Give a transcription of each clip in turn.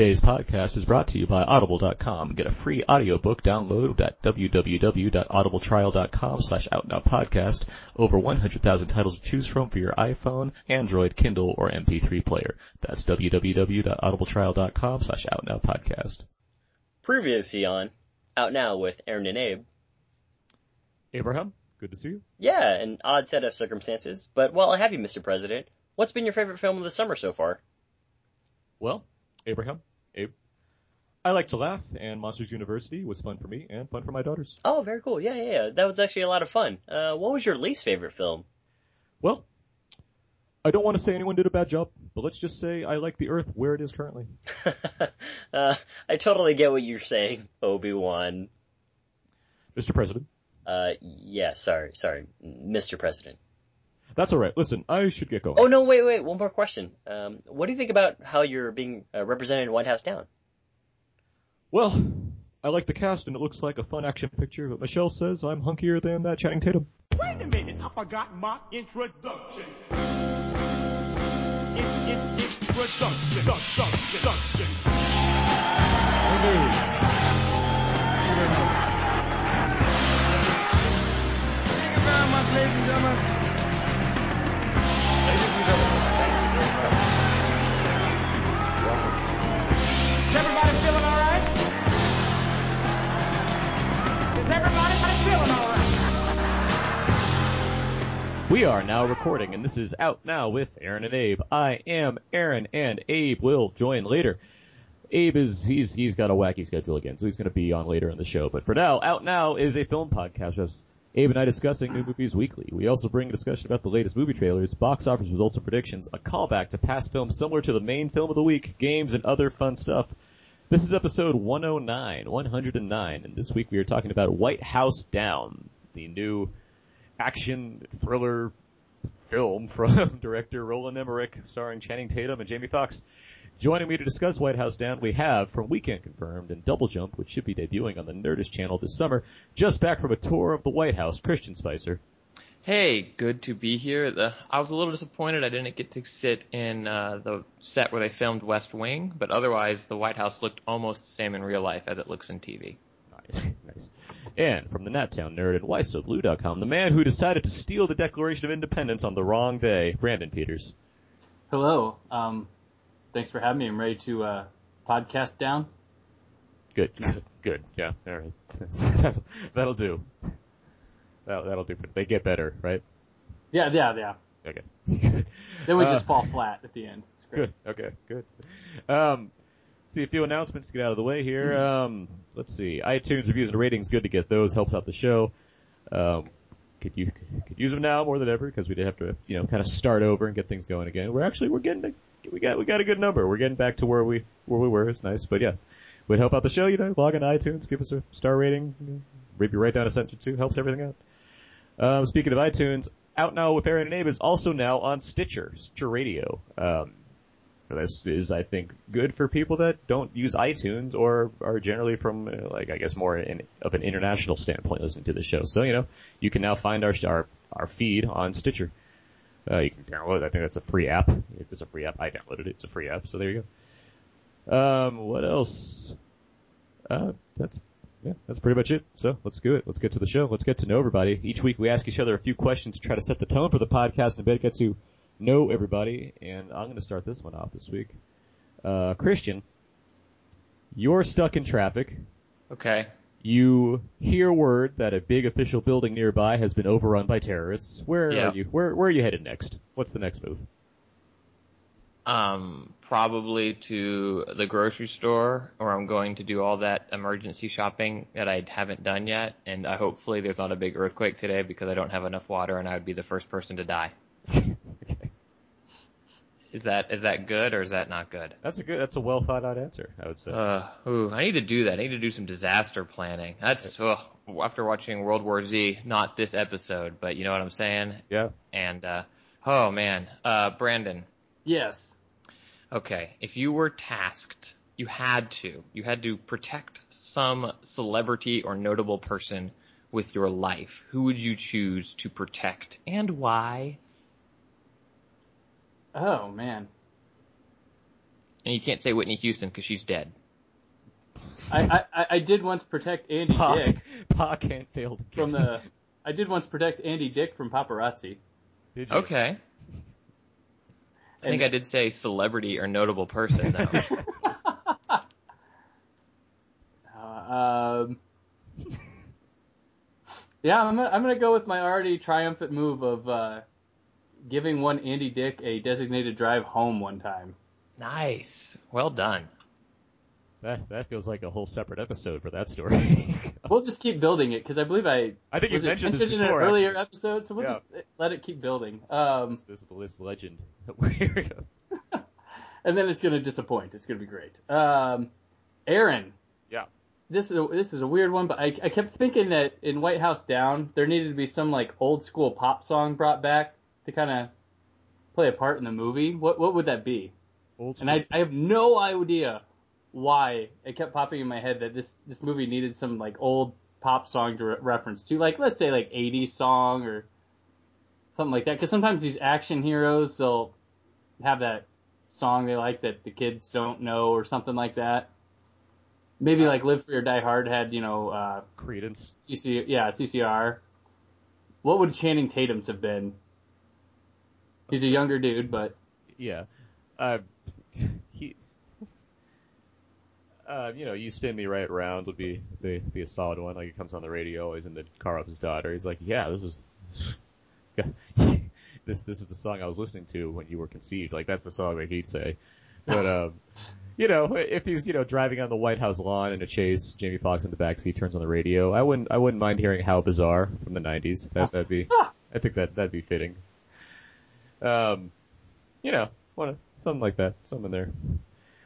Today's podcast is brought to you by Audible.com. Get a free audiobook download at www.audibletrial.com slash outnowpodcast. Over 100,000 titles to choose from for your iPhone, Android, Kindle, or MP3 player. That's www.audibletrial.com slash outnowpodcast. Previously on Out Now with Aaron and Abe. Abraham, good to see you. Yeah, an odd set of circumstances. But while I have you, Mr. President, what's been your favorite film of the summer so far? Well, Abraham, Abe. I like to laugh, and Monsters University was fun for me and fun for my daughters. Oh, very cool. Yeah, yeah, yeah. That was actually a lot of fun. Uh, what was your least favorite film? Well, I don't want to say anyone did a bad job, but let's just say I like the Earth where it is currently. uh, I totally get what you're saying, Obi-Wan. Mr. President. Uh, yeah, sorry, sorry, Mr. President. That's alright. Listen, I should get going. Oh no, wait, wait, one more question. Um, what do you think about how you're being uh, represented in White House Down? Well, I like the cast and it looks like a fun action picture, but Michelle says I'm hunkier than that Channing Tatum. Wait a minute, I forgot my introduction. In, in, introduction, introduction, introduction. Thank you very much, ladies and gentlemen. Ladies and gentlemen, We are now recording, and this is Out Now with Aaron and Abe. I am Aaron, and Abe will join later. Abe is, he's, he's got a wacky schedule again, so he's gonna be on later in the show. But for now, Out Now is a film podcast, just Abe and I discussing new movies weekly. We also bring a discussion about the latest movie trailers, box office results and predictions, a callback to past films similar to the main film of the week, games, and other fun stuff. This is episode 109, 109, and this week we are talking about White House Down, the new action thriller film from director Roland Emmerich, starring Channing Tatum and Jamie Foxx. Joining me to discuss White House Down, we have from Weekend Confirmed and Double Jump, which should be debuting on the Nerdist channel this summer, just back from a tour of the White House, Christian Spicer. Hey, good to be here. The, I was a little disappointed I didn't get to sit in uh, the set where they filmed West Wing, but otherwise the White House looked almost the same in real life as it looks in TV. Nice, nice. And from the Naptown Nerd and WhySoBlue.com, the man who decided to steal the Declaration of Independence on the wrong day, Brandon Peters. Hello. Um, thanks for having me. I'm ready to uh, podcast down. Good, good, good. Yeah, all right. that'll, that'll do. That'll, that'll do. They get better, right? Yeah, yeah, yeah. Okay. Then we Uh, just fall flat at the end. It's great. Good. Okay. Good. Um, see a few announcements to get out of the way here. Um, let's see. iTunes reviews and ratings. Good to get those. Helps out the show. Um, could you could use them now more than ever because we did have to you know kind of start over and get things going again. We're actually we're getting a, we got we got a good number. We're getting back to where we where we were. It's nice, but yeah, would help out the show. You know, log on to iTunes, give us a star rating, maybe write down a sentence or two. Helps everything out. Um, speaking of iTunes, out now with Aaron and Abe is also now on Stitcher, Stitcher Radio. Um, so this is, I think, good for people that don't use iTunes or are generally from, uh, like, I guess more in, of an international standpoint listening to the show. So, you know, you can now find our, our, our feed on Stitcher. Uh, you can download it. I think that's a free app. It's a free app. I downloaded it. It's a free app. So there you go. Um, what else? Uh, that's, yeah, that's pretty much it. So let's do it. Let's get to the show. Let's get to know everybody. Each week we ask each other a few questions to try to set the tone for the podcast and better get to know everybody. And I'm going to start this one off this week. Uh, Christian, you're stuck in traffic. Okay. You hear word that a big official building nearby has been overrun by terrorists. Where Yeah. are you? Where Where are you headed next? What's the next move? Um, probably to the grocery store, or I'm going to do all that emergency shopping that I haven't done yet, and I hopefully there's not a big earthquake today because I don't have enough water and I would be the first person to die. Is that is that good or is that not good? That's a good. That's a well thought out answer. I would say. Uh, ooh, I need to do that. I need to do some disaster planning. That's ugh, after watching World War Z, not this episode, but you know what I'm saying. Yeah. And uh, oh man, uh, Brandon, Yes. Okay, if you were tasked, you had to, you had to protect some celebrity or notable person with your life. Who would you choose to protect and why? Oh man, And you can't say Whitney Houston because she's dead. I, I I did once protect Andy Pa, Dick Pa can't fail to from the. I did once protect Andy Dick from paparazzi. Did you? Okay. I think I did say celebrity or notable person though. Uh, um, yeah, I'm gonna, I'm gonna go with my already triumphant move of uh, giving one Andy Dick a designated drive home one time. nice. Well done. That that feels like a whole separate episode for that story. We'll just keep building it because I believe I I think you it mentioned this mentioned in an earlier actually. episode, so we'll Yeah. just let it keep building. Um, This is this legend. And then it's gonna disappoint. It's gonna be great. Um, Aaron. Yeah. This is a, this is a weird one, but I, I kept thinking that in White House Down there needed to be some like old school pop song brought back to kind of play a part in the movie. What what would that be? Old And I I have no idea why it kept popping in my head that this this movie needed some like old pop song to re- reference to, like let's say like 80s song or something like that. Because sometimes these action heroes they'll have that song they like that the kids don't know or something like that. Maybe like Live Free or Die Hard had you know uh, Creedence. CC yeah CCR. What would Channing Tatum's have been? He's a younger dude, but Yeah. Uh. Uh, you know, you spin me right around would be be, be a solid one. Like it comes on the radio, always in the car of his daughter. He's like, "Yeah, this was this this is the song I was listening to when you were conceived." Like that's the song that he'd say. But um, you know, if he's you know driving on the White House lawn in a chase, Jamie Foxx in the backseat turns on the radio. I wouldn't I wouldn't mind hearing "How Bizarre" from the '90s. That that'd be I think that that'd be fitting. Um, you know, wanna, something like that, something there.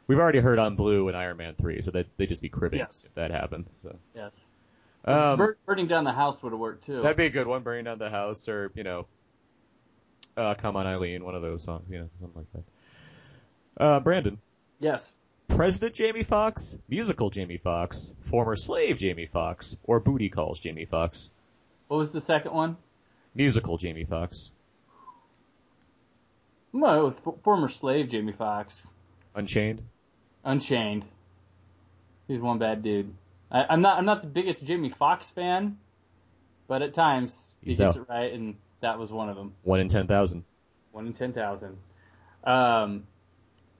We've already heard on Blue and Iron Man 3, so that they would just be cribbing Yes. if that happened. So, yes. um, Bur- burning down the house would have worked too. that'd be a good one, burning down the house, or you know, uh, come on Eileen, one of those songs, you know, something like that. Uh, Brandon, yes. President Jamie Foxx, musical Jamie Foxx, former slave Jamie Foxx, or booty calls Jamie Foxx, What was the second one? musical Jamie Foxx, I'm gonna go with f- former slave Jamie Foxx. Unchained. Unchained. He's one bad dude. I, I'm not. I'm not the biggest Jamie Foxx fan, but at times he He's gets out. it right, and that was one of them. One in ten thousand. One in ten thousand. Um,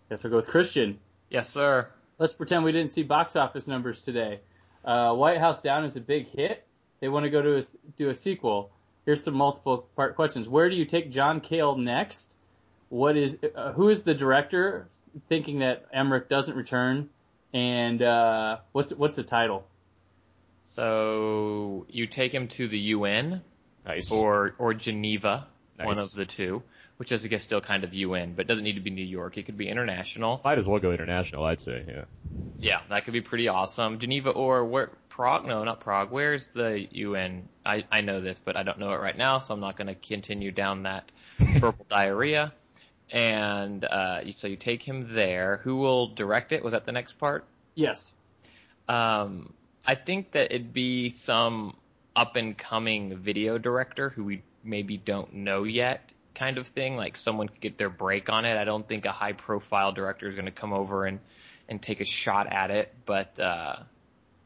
guess we'll go with Christian. Yes, sir. Let's pretend we didn't see box office numbers today. Uh, White House Down is a big hit. They want to go to a, do a sequel. Here's some multiple part questions. Where do you take John Cale next? What is uh, who is the director thinking that Emmerich doesn't return? And uh, what's what's the title? So you take him to the UN Nice. or or Geneva, one of the two, which is I guess still kind of UN, but doesn't need to be New York. It could be international. Might as well go international, I'd say. Yeah. Yeah, that could be pretty awesome. Geneva or where Prague? No, not Prague. Where's the UN? I I know this, but I don't know it right now, so I'm not going to continue down that purple diarrhea. And uh, so you take him there. Who will direct it? Was that the next part? Yes. Um, I think that it'd be some up and coming video director who we maybe don't know yet, kind of thing. Like someone could get their break on it. I don't think a high profile director is going to come over and and take a shot at it, but uh,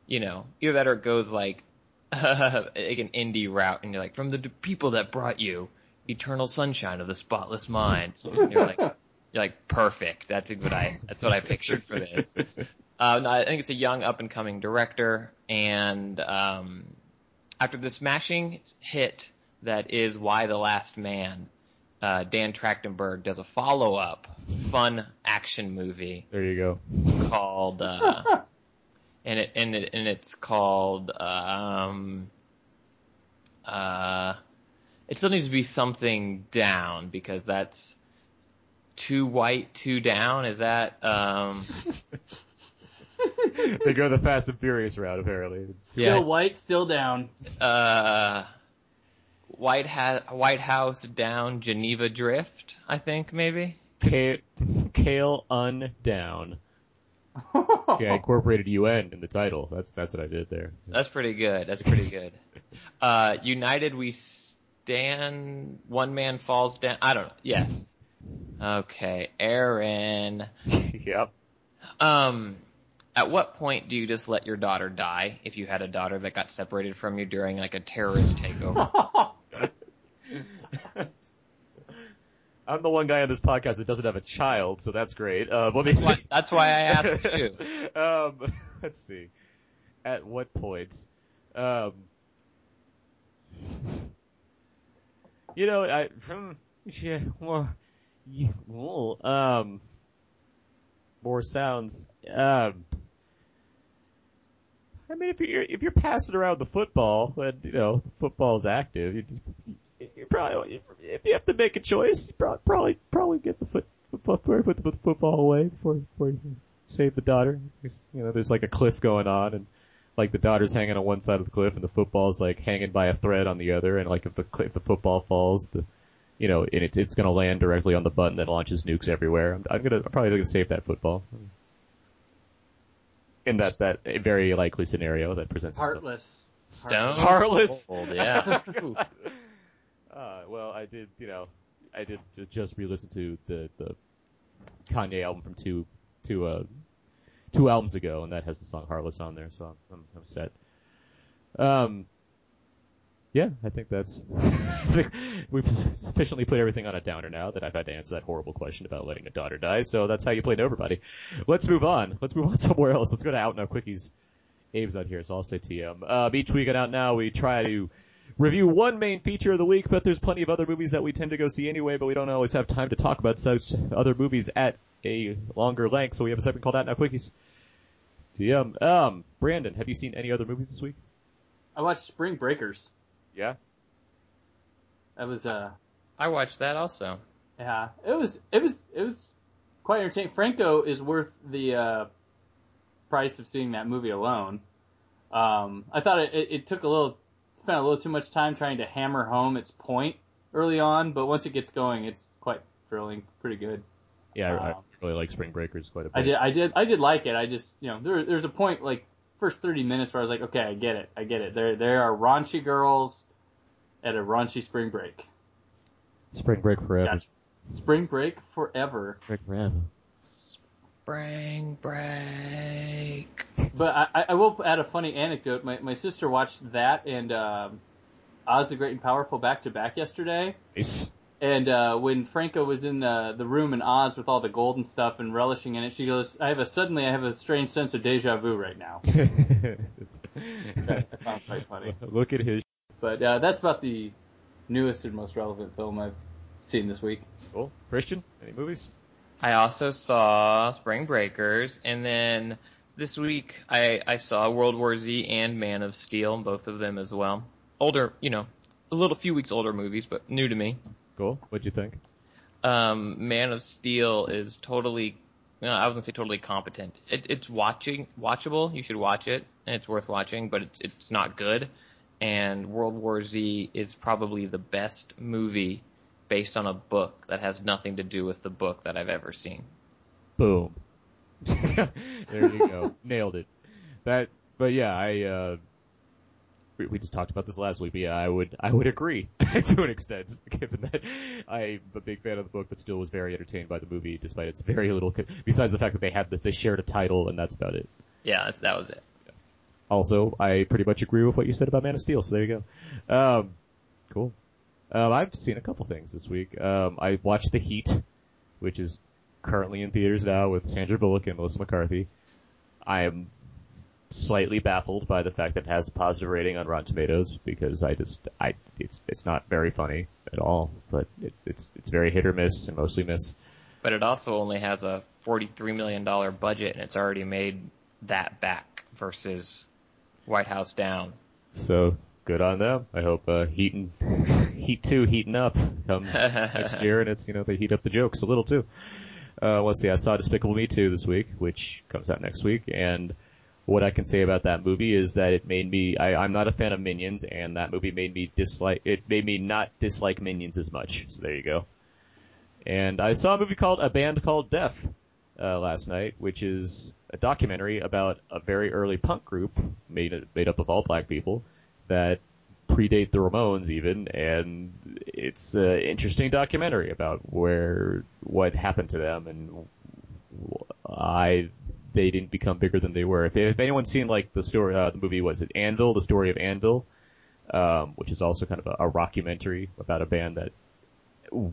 you know, either that or it goes like like an indie route, and you're like, from the d- people that brought you Eternal Sunshine of the Spotless Mind. You're like, you're like perfect. That's what I that's what I pictured for this. Uh, no, I think it's a young up and coming director, and um, after the smashing hit that is Y: The Last Man, uh, Dan Trachtenberg does a follow up fun action movie There you go. called uh, and it and it and it's called um uh it still needs to be something down because that's too white too down is that um they go the Fast and Furious route, apparently. Still yeah white, still down. uh White ha- White House down Geneva Drift I think maybe Cha- Kale Un down. See, I incorporated UN in the title. That's that's what I did there. That's pretty good. That's pretty good. Uh, United we stand, one man falls down. I don't know. Yes. Okay, Aaron. yep. Um, at what point do you just let your daughter die if you had a daughter that got separated from you during like a terrorist takeover? I'm the one guy on this podcast that doesn't have a child, so that's great. Uh, me, That's why- that's why I asked you. um, let's see. At what point? Um, you know, I from yeah, well, you, well, um, more sounds. Um, I mean, if you're if you're passing around the football and you know football's active, you, you probably if you have to make a choice, you probably probably get the foot football put the football away before before you save the daughter. You know, there's like a cliff going on and like the daughter's hanging on one side of the cliff and the football's like hanging by a thread on the other and like if the cl- if the football falls, the you know, and it, it's gonna land directly on the button that launches nukes everywhere. I'm, I'm gonna I'm probably gonna save that football. In that that very likely scenario that presents itself. Heartless. Stone. Heartless. Cold, yeah. Uh, well, I did, you know, I did just re-listen to the, the Kanye album from two, two, uh, two albums ago, and that has the song Heartless on there, so I'm, I'm, I'm set. Um, yeah, I think that's, we've sufficiently put everything on a downer now that I've had to answer that horrible question about letting a daughter die, so that's how you play Nobody. Let's move on. Let's move on somewhere else. Let's go to Out Now Quickies. Abe's out here, so I'll say TM. Um, each week on Out Now, we try to review one main feature of the week, but there's plenty of other movies that we tend to go see anyway, but we don't always have time to talk about such other movies at a longer length, so we have a segment called Out Now Quickies. TM. Um, Brandon, have you seen any other movies this week? I watched Spring Breakers. Yeah? That was uh I watched that also. yeah. It was it was it was quite entertaining. Franco is worth the uh price of seeing that movie alone. Um I thought it, it, it took a little spent a little too much time trying to hammer home its point early on, but once it gets going it's quite thrilling, pretty good. Yeah, I, I Um, really like Spring Breakers quite a bit. I did, I did, I did like it. I just, you know, there, there's a point like first 30 minutes where I was like, okay, I get it, I get it. There, there are raunchy girls at a raunchy spring break. Spring Break Forever. Gotcha. Spring break forever. Spring Break Forever. Spring break. But I, I- I will add a funny anecdote. My, my sister watched that and um, Oz the Great and Powerful back to back yesterday. Nice. And uh, when Franco was in the the room in Oz with all the gold and stuff and relishing in it, she goes, "I have a suddenly I have a strange sense of deja vu right now." It's- That I quite funny. Look at his But uh, that's about the newest and most relevant film I've seen this week. cool. Christian, any movies? I also saw Spring Breakers, and then this week I, I saw World War Z and Man of Steel, both of them as well. Older, you know, a little few weeks older movies, but new to me. Cool. What'd you think? Um, Man of Steel is totally, no, I was gonna say totally competent. It, it's watching, watchable. You should watch it, and it's worth watching, but it's it's not good. And World War Z is probably the best movie based on a book that has nothing to do with the book that I've ever seen. Boom. there you go. Nailed it. That, but yeah, I, uh, we, we just talked about this last week, but yeah, I would, I would agree to an extent, given that I'm a big fan of the book, but still was very entertained by the movie, despite its very little, co- besides the fact that they had, that they shared a title, and that's about it. Yeah, that's, that was it. Also, I pretty much agree with what you said about Man of Steel, so there you go. Um, cool. Um, I've seen a couple things this week. Um, I watched The Heat, which is currently in theaters now with Sandra Bullock and Melissa McCarthy. I am slightly baffled by the fact that it has a positive rating on Rotten Tomatoes because I just, I, it's, it's not very funny at all, but it, it's, it's very hit or miss and mostly miss. But it also only has a $43 million budget and it's already made that back versus White House Down. So good on them. I hope uh, Heat and Heat Two heating up comes next year, and it's you know they heat up the jokes a little too. Uh, let's see. I saw Despicable Me 2 this week, which comes out next week, and what I can say about that movie is that it made me. I, I'm not a fan of Minions, and that movie made me dislike. It made me not dislike Minions as much. So there you go. And I saw a movie called A Band Called Death uh, last night, which is a documentary about a very early punk group made made up of all black people that predate the Ramones even, and it's an interesting documentary about where what happened to them and why they didn't become bigger than they were. If, if anyone's seen like the story, uh, the movie was it Anvil, the story of Anvil, um, which is also kind of a, a rockumentary about a band that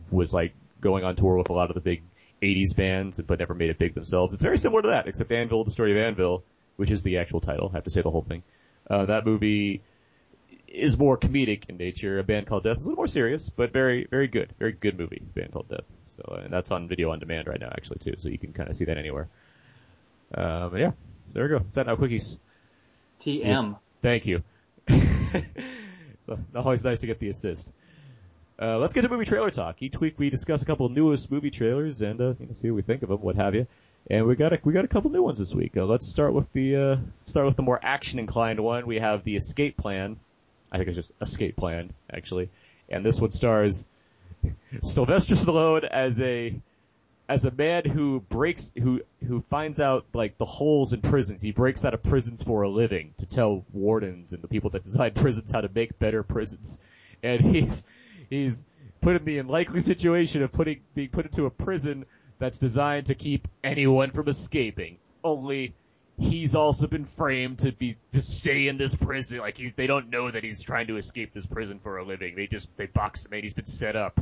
was like going on tour with a lot of the big 80s bands, but never made it big themselves. It's very similar to that, except Anvil, the story of Anvil, which is the actual title. I have to say the whole thing. Uh, that movie is more comedic in nature. A band called Death is a little more serious, but very, very good. Very good movie. A band called Death. So, and that's on video on demand right now, actually, too. So you can kind of see that anywhere. Um, but yeah. So there we go. Is that now quickies? TM. Thank you. so always nice to get the assist. Uh, let's get to movie trailer talk. Each week we discuss a couple newest movie trailers and uh, you know, see what we think of them, what have you. And we got a we got a couple new ones this week. Uh, let's start with the uh, start with the more action inclined one. We have the Escape Plan. I think it's just Escape Plan actually, and this one stars Sylvester Stallone as a as a man who breaks who who finds out like the holes in prisons. He breaks out of prisons for a living to tell wardens and the people that design prisons how to make better prisons. And he's he's put in the unlikely situation of putting being put into a prison that's designed to keep anyone from escaping. Only he's also been framed to be to stay in this prison. Like he's they don't know that he's trying to escape this prison for a living. They just they box him in. He's been set up.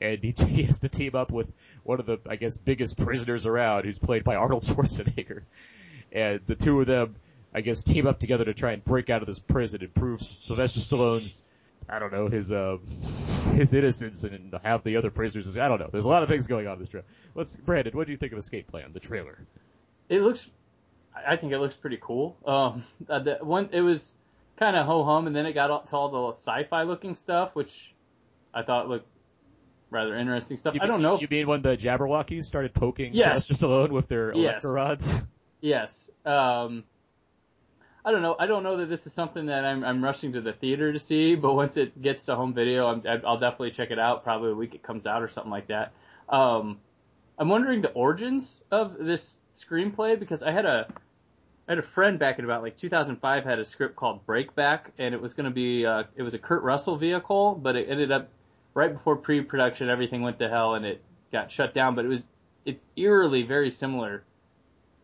And he, he has to team up with one of the, I guess, biggest prisoners around, who's played by Arnold Schwarzenegger. And the two of them, I guess, team up together to try and break out of this prison and prove Sylvester Stallone's, I don't know, his, uh, his innocence and have the other prisoners, I don't know. There's a lot of things going on in this trailer. Let's, Brandon, what do you think of Escape Plan, the trailer? It looks, I think it looks pretty cool. Um, uh, the one, it was kind of ho hum and then it got to all the sci-fi looking stuff, which I thought looked rather interesting stuff. You I don't mean, know. You mean when the Jabberwockies started poking Yes. Sylvester Stallone with their Yes. electro rods? Yes. Um, I don't know. I don't know that this is something that I'm, I'm rushing to the theater to see, but once it gets to home video, I'm, I'll definitely check it out. Probably the week it comes out or something like that. Um, I'm wondering the origins of this screenplay because I had a I had a friend back in about like 2005 had a script called Breakback, and it was going to be uh, it was a Kurt Russell vehicle, but it ended up right before pre-production, everything went to hell and it got shut down. But it was it's eerily very similar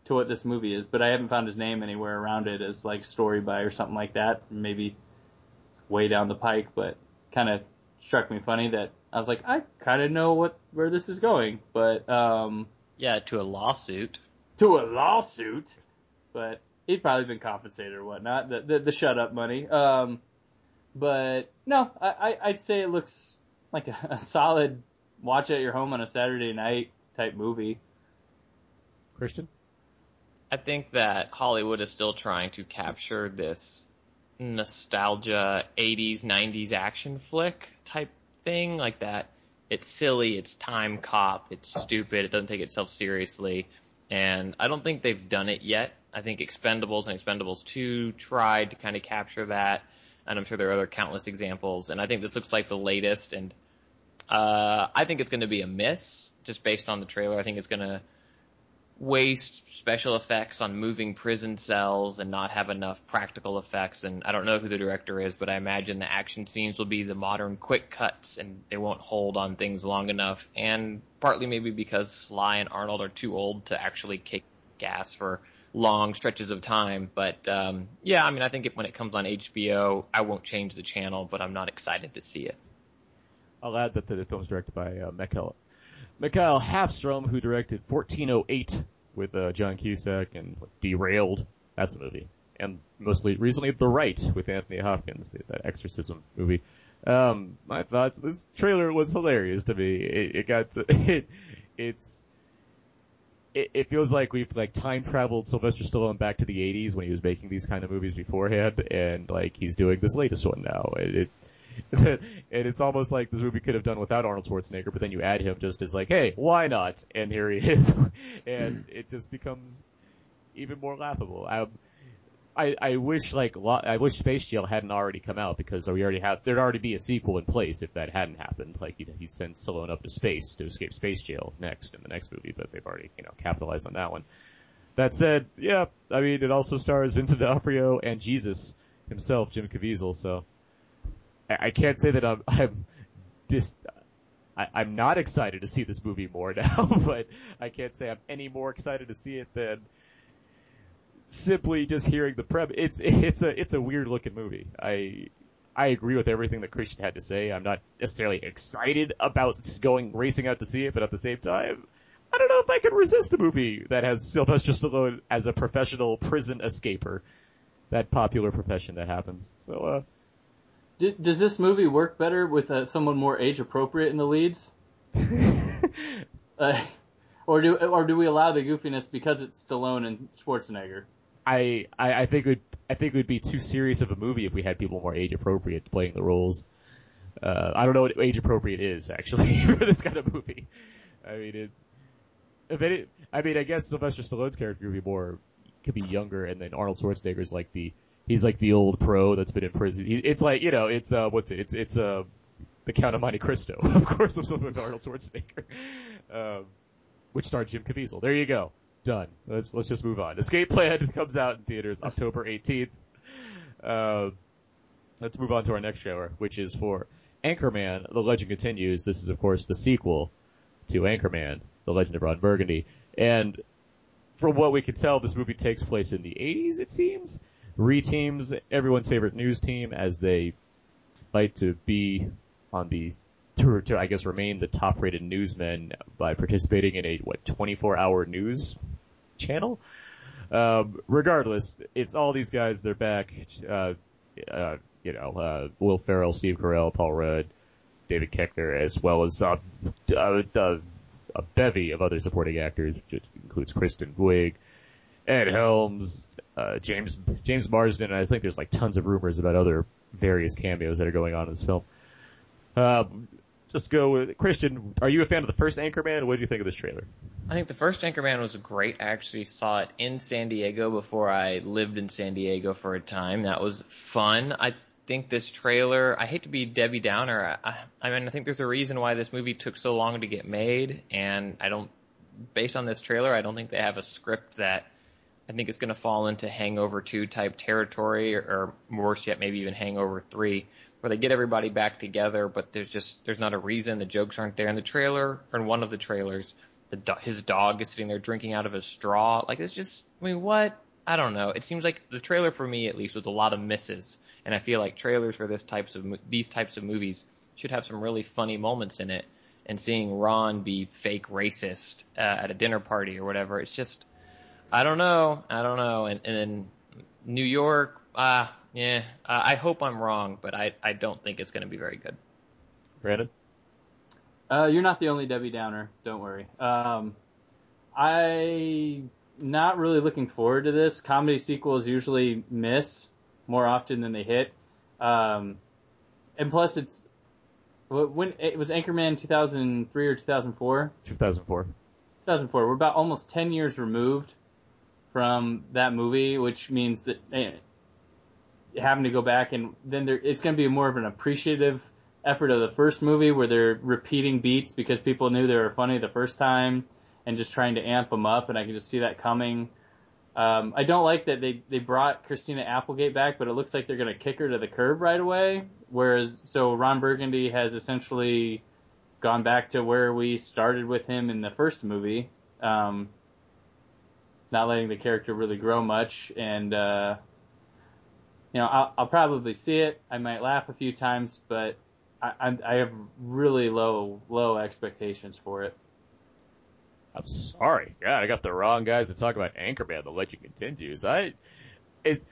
to what this movie is, but I haven't found his name anywhere around it as like story by or something like that. Maybe it's way down the pike, but kind of struck me funny that I was like, I kind of know what where this is going, but um, Yeah, to a lawsuit. to a lawsuit, but he'd probably been compensated or whatnot, the the, the shut up money. Um, but no, I, I I'd say it looks like a, a solid watch at your home on a Saturday night type movie. Christian? I think that Hollywood is still trying to capture this nostalgia 80s 90s action flick type thing like that it's silly it's time cop it's stupid it doesn't take itself seriously and I don't think they've done it yet I think Expendables and Expendables 2 tried to kind of capture that and I'm sure there are other countless examples and I think this looks like the latest and uh, I think it's going to be a miss just based on the trailer I think it's going to waste special effects on moving prison cells and not have enough practical effects. And I don't know who the director is, but I imagine the action scenes will be the modern quick cuts and they won't hold on things long enough. And partly maybe because Sly and Arnold are too old to actually kick gas for long stretches of time. But um, yeah, I mean, I think it, when it comes on HBO, I won't change the channel, but I'm not excited to see it. I'll add that the film is directed by uh, Mikael, Mikael who directed 1408 with uh, John Cusack and Derailed. That's a movie. And mostly recently The Rite with Anthony Hopkins, the, that exorcism movie. Um, my thoughts, this trailer was hilarious to me. It, it got, to, it, it's, it, it feels like we've like time traveled Sylvester Stallone back to the 80s when he was making these kind of movies beforehand, and like he's doing this latest one now. It, it and it's almost like this movie could have done without Arnold Schwarzenegger, but then you add him just as like, hey, why not? And here he is, and it just becomes even more laughable. Um, I, I wish like lo- I wish Space Jail hadn't already come out because we already have there'd already be a sequel in place if that hadn't happened. Like he he sends Stallone up to space to escape Space Jail next in the next movie, but they've already you know capitalized on that one. That said, yeah, I mean it also stars Vincent D'Onofrio and Jesus himself, Jim Caviezel. So I, can't say that I'm I'm dis I, I'm not excited to see this movie more now, but I can't say I'm any more excited to see it than simply just hearing the premise. It's it's a it's a weird looking movie. I I agree with everything that Christian had to say. I'm not necessarily excited about going racing out to see it, but at the same time, I don't know if I can resist a movie that has Sylvester Stallone as a professional prison escaper. That popular profession that happens. So uh D- does this movie work better with uh, someone more age appropriate in the leads? uh, or do or do we allow the goofiness because it's Stallone and Schwarzenegger? I, I, I think it would, I think it would be too serious of a movie if we had people more age appropriate playing the roles. Uh, I don't know what age appropriate is actually for this kind of movie. I mean, it, if it, I mean, I guess Sylvester Stallone's character would be more, could be younger and then Arnold Schwarzenegger's like the, he's like the old pro that's been in prison. He, it's like, you know, it's, uh, what's it? It's, it's, uh, the Count of Monte Cristo, of course, of some of Arnold Schwarzenegger. Um, which starred Jim Caviezel. There you go. Done. Let's let's just move on. Escape Plan comes out in theaters October 18th. Uh, let's move on to our next show, which is for Anchorman: The Legend Continues. This is, of course, the sequel to Anchorman: The Legend of Ron Burgundy. And from what we can tell, this movie takes place in the 80s. It seems reteams everyone's favorite news team as they fight to be on the to, to I guess remain the top rated newsmen by participating in a what 24 hour news channel. Um, regardless, it's all these guys. They're back. Uh, uh, you know, uh, Will Ferrell, Steve Carell, Paul Rudd, David Koechner, as well as uh, uh, uh, a bevy of other supporting actors, which includes Kristen Wiig, Ed Helms, uh, James James Marsden. And I think there's like tons of rumors about other various cameos that are going on in this film. Uh, just go with Christian. Are you a fan of the first Anchorman? What do you think of this trailer? I think the first Anchorman was great. I actually saw it in San Diego before I lived in San Diego for a time. That was fun. I think this trailer, I hate to be Debbie Downer. I, I mean, I think there's a reason why this movie took so long to get made, and I don't, based on this trailer, I don't think they have a script that I think it's going to fall into Hangover 2 type territory, or, or worse yet, maybe even Hangover 3 where they get everybody back together, but there's just there's not a reason. The jokes aren't there in the trailer or in one of the trailers. The his dog is sitting there drinking out of a straw. Like it's just I mean what I don't know. It seems like the trailer for me at least was a lot of misses, and I feel like trailers for this types of these types of movies should have some really funny moments in it. And seeing Ron be fake racist uh, at a dinner party or whatever, it's just I don't know, I don't know. And, and then New York, ah, uh, yeah, uh, I hope I'm wrong, but I, I don't think it's going to be very good. Brandon? Uh, you're not the only Debbie Downer. Don't worry. Um, I not really looking forward to this. Comedy sequels usually miss more often than they hit. Um, and plus it's, when, it was Anchorman 2003 or 2004? 2004. 2004. We're about almost 10 years removed from that movie, which means that, eh, having to go back and then there, it's going to be more of an appreciative effort of the first movie where they're repeating beats because people knew they were funny the first time and just trying to amp them up and I can just see that coming. Um, I don't like that they, they brought Christina Applegate back, but it looks like they're going to kick her to the curb right away. Whereas, so Ron Burgundy has essentially gone back to where we started with him in the first movie. Um, not letting the character really grow much and, uh, you know, I'll, I'll probably see it. I might laugh a few times, but I, I, I have really low, low expectations for it. I'm sorry. God, I got the wrong guys to talk about Anchorman. The legend continues. I, it's,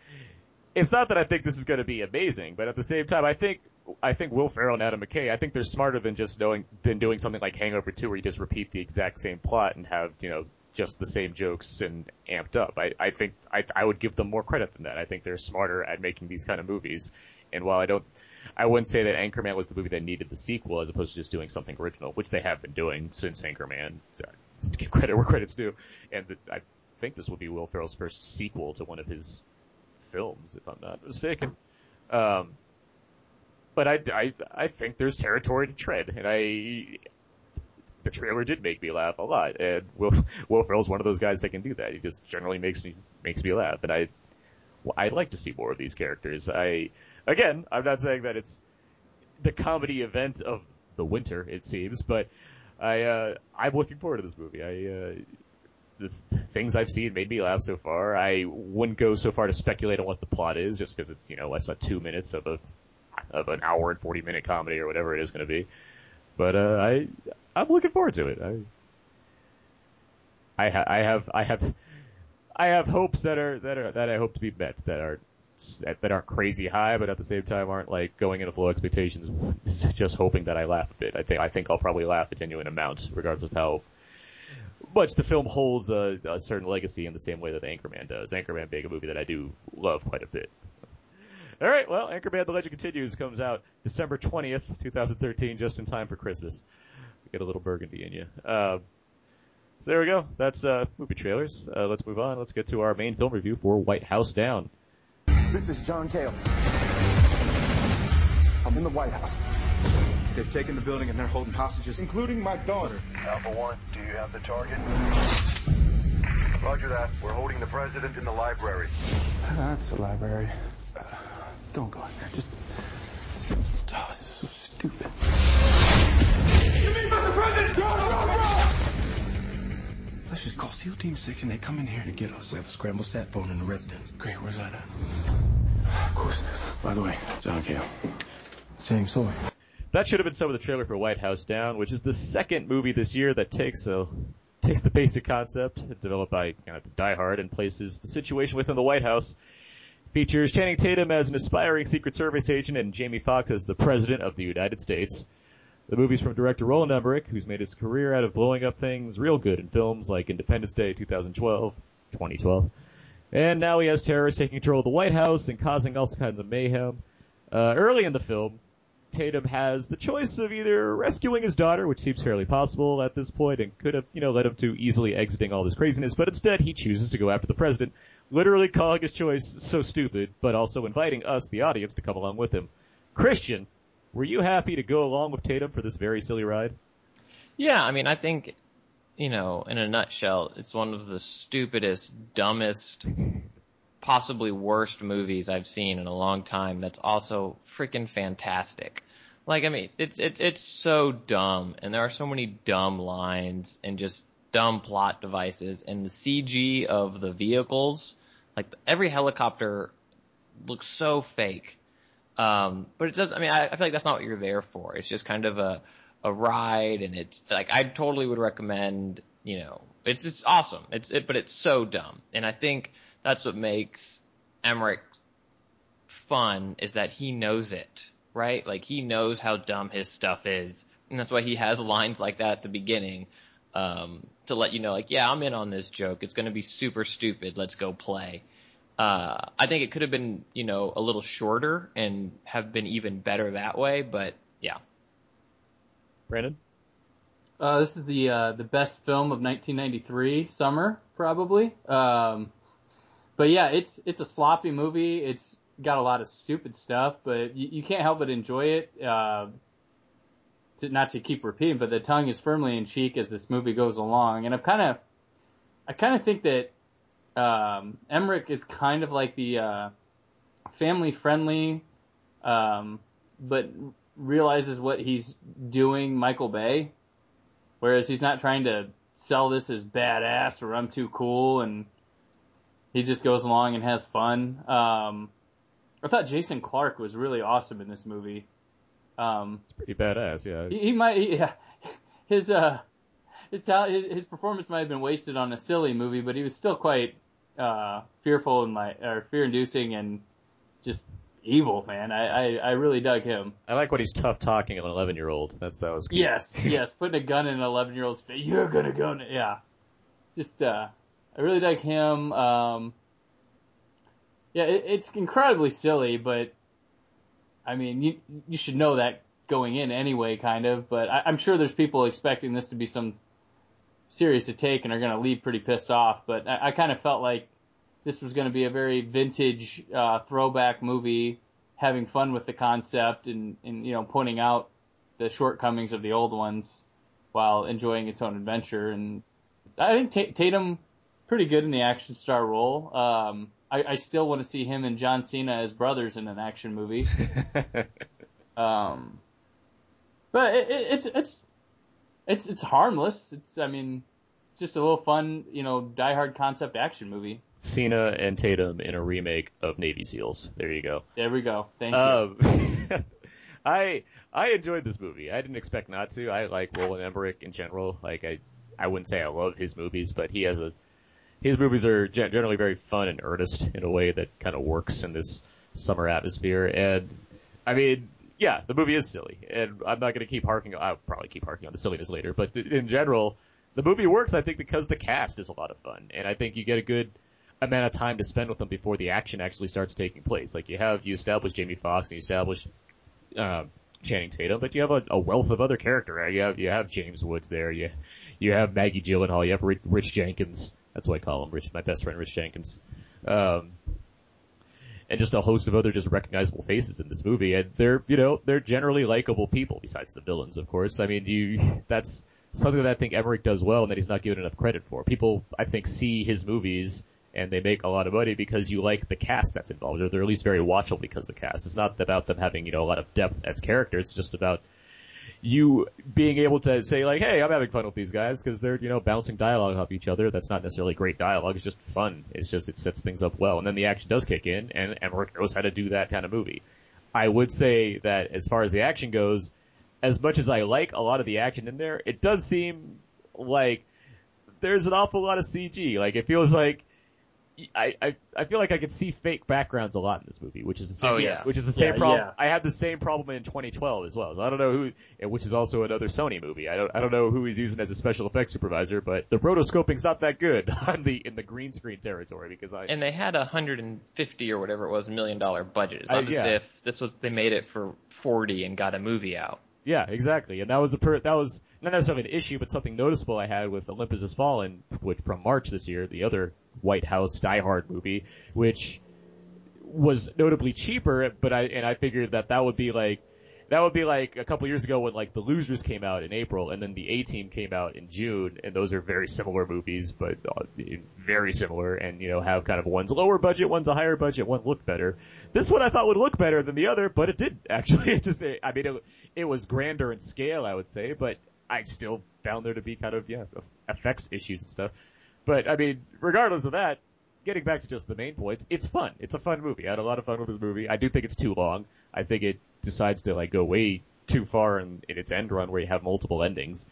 it's not that I think this is going to be amazing, but at the same time, I think, I think Will Ferrell and Adam McKay, I think they're smarter than just knowing, than doing something like Hangover 2 where you just repeat the exact same plot and have, you know, just the same jokes and amped up. I, I think I, I would give them more credit than that. I think they're smarter at making these kind of movies. And while I don't, I wouldn't say that Anchorman was the movie that needed the sequel as opposed to just doing something original, which they have been doing since Anchorman. So give credit where credit's due. And the, I think this will be Will Ferrell's first sequel to one of his films, if I'm not mistaken. Um, but I, I, I think there's territory to tread, and I, the trailer did make me laugh a lot, and Will, Will Ferrell's one of those guys that can do that. He just generally makes me, makes me laugh, and I, well, I'd like to see more of these characters. I, again, I'm not saying that it's the comedy event of the winter, it seems, but I, uh, I'm looking forward to this movie. I, uh, the th- things I've seen made me laugh so far. I wouldn't go so far to speculate on what the plot is, just because it's, you know, less than two minutes of a, of an hour and 40 minute comedy or whatever it is going to be. But, uh, I, I'm looking forward to it. I, I, ha- I have, I have, I have hopes that are, that are, that I hope to be met, that are, that aren't crazy high, but at the same time aren't like going into full expectations, just hoping that I laugh a bit. I think, I think I'll probably laugh a genuine amount, regardless of how much the film holds a, a certain legacy in the same way that Anchorman does. Anchorman being a movie that I do love quite a bit. All right, well, Anchorman: The Legend Continues comes out December twentieth, two thousand thirteen, just in time for Christmas. Get a little burgundy in you. Uh, so there we go. That's uh, movie trailers. Uh, let's move on. Let's get to our main film review for White House Down. This is John Cale. I'm in the White House. They've taken the building and they're holding hostages, including my daughter. Alpha 1, do you have the target? Roger that. We're holding the president in the library. That's the library. Don't go in there. Just. Oh, this is so stupid. You mean Mr. President? Go, go, go! Let's just call SEAL Team 6 and they come in here to get us. We have a scramble sat phone in the residence. Great, where's that at? Of course it is. By the way, John Cale. James Sawyer. That should have been some of the trailer for White House Down, which is the second movie this year that takes a takes the basic concept developed by kind of Die Hard and places the situation within the White House. Features Channing Tatum as an aspiring Secret Service agent and Jamie Foxx as the President of the United States. The movie's from director Roland Emmerich, who's made his career out of blowing up things real good in films like Independence Day 2012, 2012. And now he has terrorists taking control of the White House and causing all kinds of mayhem. Uh, early in the film, Tatum has the choice of either rescuing his daughter, which seems fairly possible at this point and could have, you know, led him to easily exiting all this craziness, but instead he chooses to go after the president, literally calling his choice so stupid, but also inviting us, the audience, to come along with him. Christian, were you happy to go along with Tatum for this very silly ride? Yeah, I mean, I think, you know, in a nutshell, it's one of the stupidest, dumbest, possibly worst movies I've seen in a long time that's also freaking fantastic. Like, I mean, it's, it's, it's so dumb and there are so many dumb lines and just dumb plot devices and the CG of the vehicles, like every helicopter looks so fake. Um, but it does, I mean, I, I feel like that's not what you're there for. It's just kind of a, a ride and it's like, I totally would recommend, you know, it's, it's awesome. It's, it, but it's so dumb. And I think that's what makes Emmerich fun is that he knows it, right? Like he knows how dumb his stuff is. And that's why he has lines like that at the beginning, um, to let you know, like, yeah, I'm in on this joke. It's going to be super stupid. Let's go play. Uh, I think it could have been, you know, a little shorter and have been even better that way, but yeah. Brandon? Uh, this is the, uh, the best film of 1993 summer, probably. Um, but yeah, it's, it's a sloppy movie. It's got a lot of stupid stuff, but you, you can't help but enjoy it. Uh, to, not to keep repeating, but the tongue is firmly in cheek as this movie goes along. And I've kind of, I kind of think that um, Emmerich is kind of like the uh, family friendly, um, but realizes what he's doing, Michael Bay. Whereas he's not trying to sell this as badass or I'm too cool, and he just goes along and has fun. Um, I thought Jason Clarke was really awesome in this movie. Um, it's pretty badass, yeah. He, he might, he, yeah, his uh, his, his his performance might have been wasted on a silly movie, but he was still quite uh, fearful and my or fear-inducing and just evil, man. I, I I really dug him. I like when he's tough talking at an 11 year old. That's that was cute. Yes, yes, putting a gun in an 11 year old's face. You're gonna go. n- Yeah, just uh, I really dug him. Um, yeah, it, it's incredibly silly, but I mean, you you should know that going in anyway, kind of. But I, I'm sure there's people expecting this to be some serious to take and are going to leave pretty pissed off. But I, I kind of felt like this was going to be a very vintage uh, throwback movie, having fun with the concept and, and you know pointing out the shortcomings of the old ones while enjoying its own adventure. And I think T- Tatum pretty good in the action star role. Um, I, I still want to see him and John Cena as brothers in an action movie. um, but it, it, it's it's it's it's harmless. It's I mean, it's just a little fun, you know, diehard concept action movie. Cena and Tatum in a remake of Navy SEALs. There you go. There we go. Thank you. Um, I I enjoyed this movie. I didn't expect not to. I like Roland Emmerich in general. Like I I wouldn't say I love his movies, but he has a his movies are gen- generally very fun and earnest in a way that kind of works in this summer atmosphere. And I mean, yeah, the movie is silly, and I'm not going to keep harking. I'll probably keep harking on the silliness later, but in general, the movie works. I think because the cast is a lot of fun, and I think you get a good amount of time to spend with them before the action actually starts taking place. Like you have you establish Jamie Foxx and you establish uh, Channing Tatum, but you have a, a wealth of other character. Right? You have you have James Woods there. You you have Maggie Gyllenhaal. You have Rich Jenkins. That's what I call him, Rich. My best friend, Rich Jenkins. Um, and just a host of other just recognizable faces in this movie, and they're you know they're generally likable people besides the villains, of course. I mean, you that's something that I think Emmerich does well, and that he's not given enough credit for. People, I think, see his movies and they make a lot of money because you like the cast that's involved, or they're at least very watchable because of the cast. It's not about them having, you know, a lot of depth as characters, it's just about you being able to say like, hey, I'm having fun with these guys because they're, you know, bouncing dialogue off each other. That's not necessarily great dialogue, it's just fun. It's just, it sets things up well. And then the action does kick in, and Emmerich knows how to do that kind of movie. I would say that as far as the action goes, as much as I like a lot of the action in there, it does seem like there's an awful lot of CG. Like it feels like I, I, I feel like I could see fake backgrounds a lot in this movie, which is the same, Oh, yeah. which is the same Yeah, problem. yeah. I had the same problem in 2012 as well. So I don't know who, which is also another Sony movie. I don't, I don't know who he's using as a special effects supervisor, but the rotoscoping's not that good on the, in the green screen territory because I, And they had a hundred and fifty or whatever it was million dollar budget. It's not yeah. as if this was they made it for forty and got a movie out. Yeah, exactly. And that was a per- that was not necessarily an issue, but something noticeable I had with Olympus Has Fallen, which from March this year, the other White House Die Hard movie, which was notably cheaper, but I and I figured that that would be like that would be like a couple years ago when like The Losers came out in April and then The A Team came out in June, and those are very similar movies, but uh, very similar, and you know have kind of one's lower budget, one's a higher budget, one looked better. This one I thought would look better than the other, but it did actually. It just I mean it, it was grander in scale, I would say, but I still found there to be kind of yeah effects issues and stuff. But I mean, regardless of that, getting back to just the main points, it's fun. It's a fun movie. I had a lot of fun with this movie. I do think it's too long. I think it decides to like go way too far in, in its end run where you have multiple endings.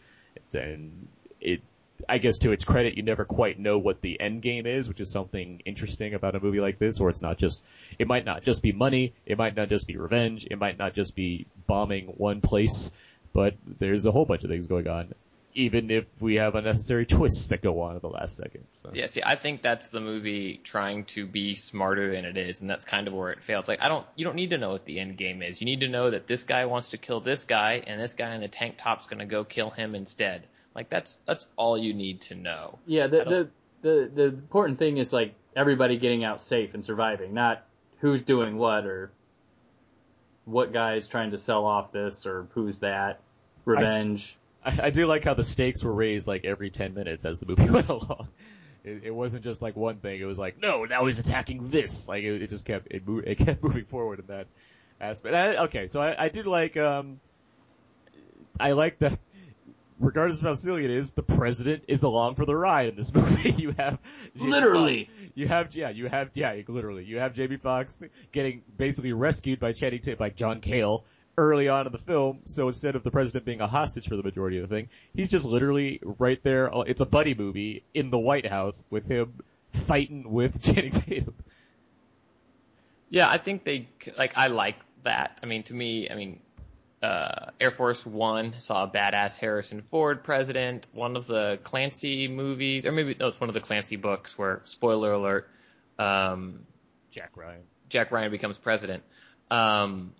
And it, I guess to its credit, you never quite know what the end game is, which is something interesting about a movie like this, or it's not just, it might not just be money, it might not just be revenge, it might not just be bombing one place, but there's a whole bunch of things going on. Even if we have unnecessary twists that go on at the last second. So. Yeah, see, I think that's the movie trying to be smarter than it is, and that's kind of where it fails. Like, I don't, you don't need to know what the end game is. You need to know that this guy wants to kill this guy, and this guy in the tank top's gonna go kill him instead. Like, that's, that's all you need to know. Yeah, the, the the the important thing is like everybody getting out safe and surviving, not who's doing what or what guy is trying to sell off this or who's that. Revenge. I, I do like how the stakes were raised like every 10 minutes as the movie went along. It, it wasn't just like one thing. It was like, no, now he's attacking this. Like it, it just kept it, mo- it kept moving forward in that aspect. I, okay, so I, I did like um, I like that. Regardless of how silly it is, the president is along for the ride in this movie. you have Jamie Literally. Foxx- you have yeah, you have yeah, literally. You have Jamie Foxx getting basically rescued by Channing Tatum by John Cale early on in the film. So instead of the president being a hostage for the majority of the thing, he's just literally right there. uh, It's a buddy movie in the White House with him fighting with Channing Tatum. Yeah, I think they like. I like that. I mean, to me, I mean, uh, Air Force One saw a badass Harrison Ford president. One of the Clancy movies, or maybe no, it's one of the Clancy books where, spoiler alert, um, Jack Ryan. Jack Ryan becomes president. Um,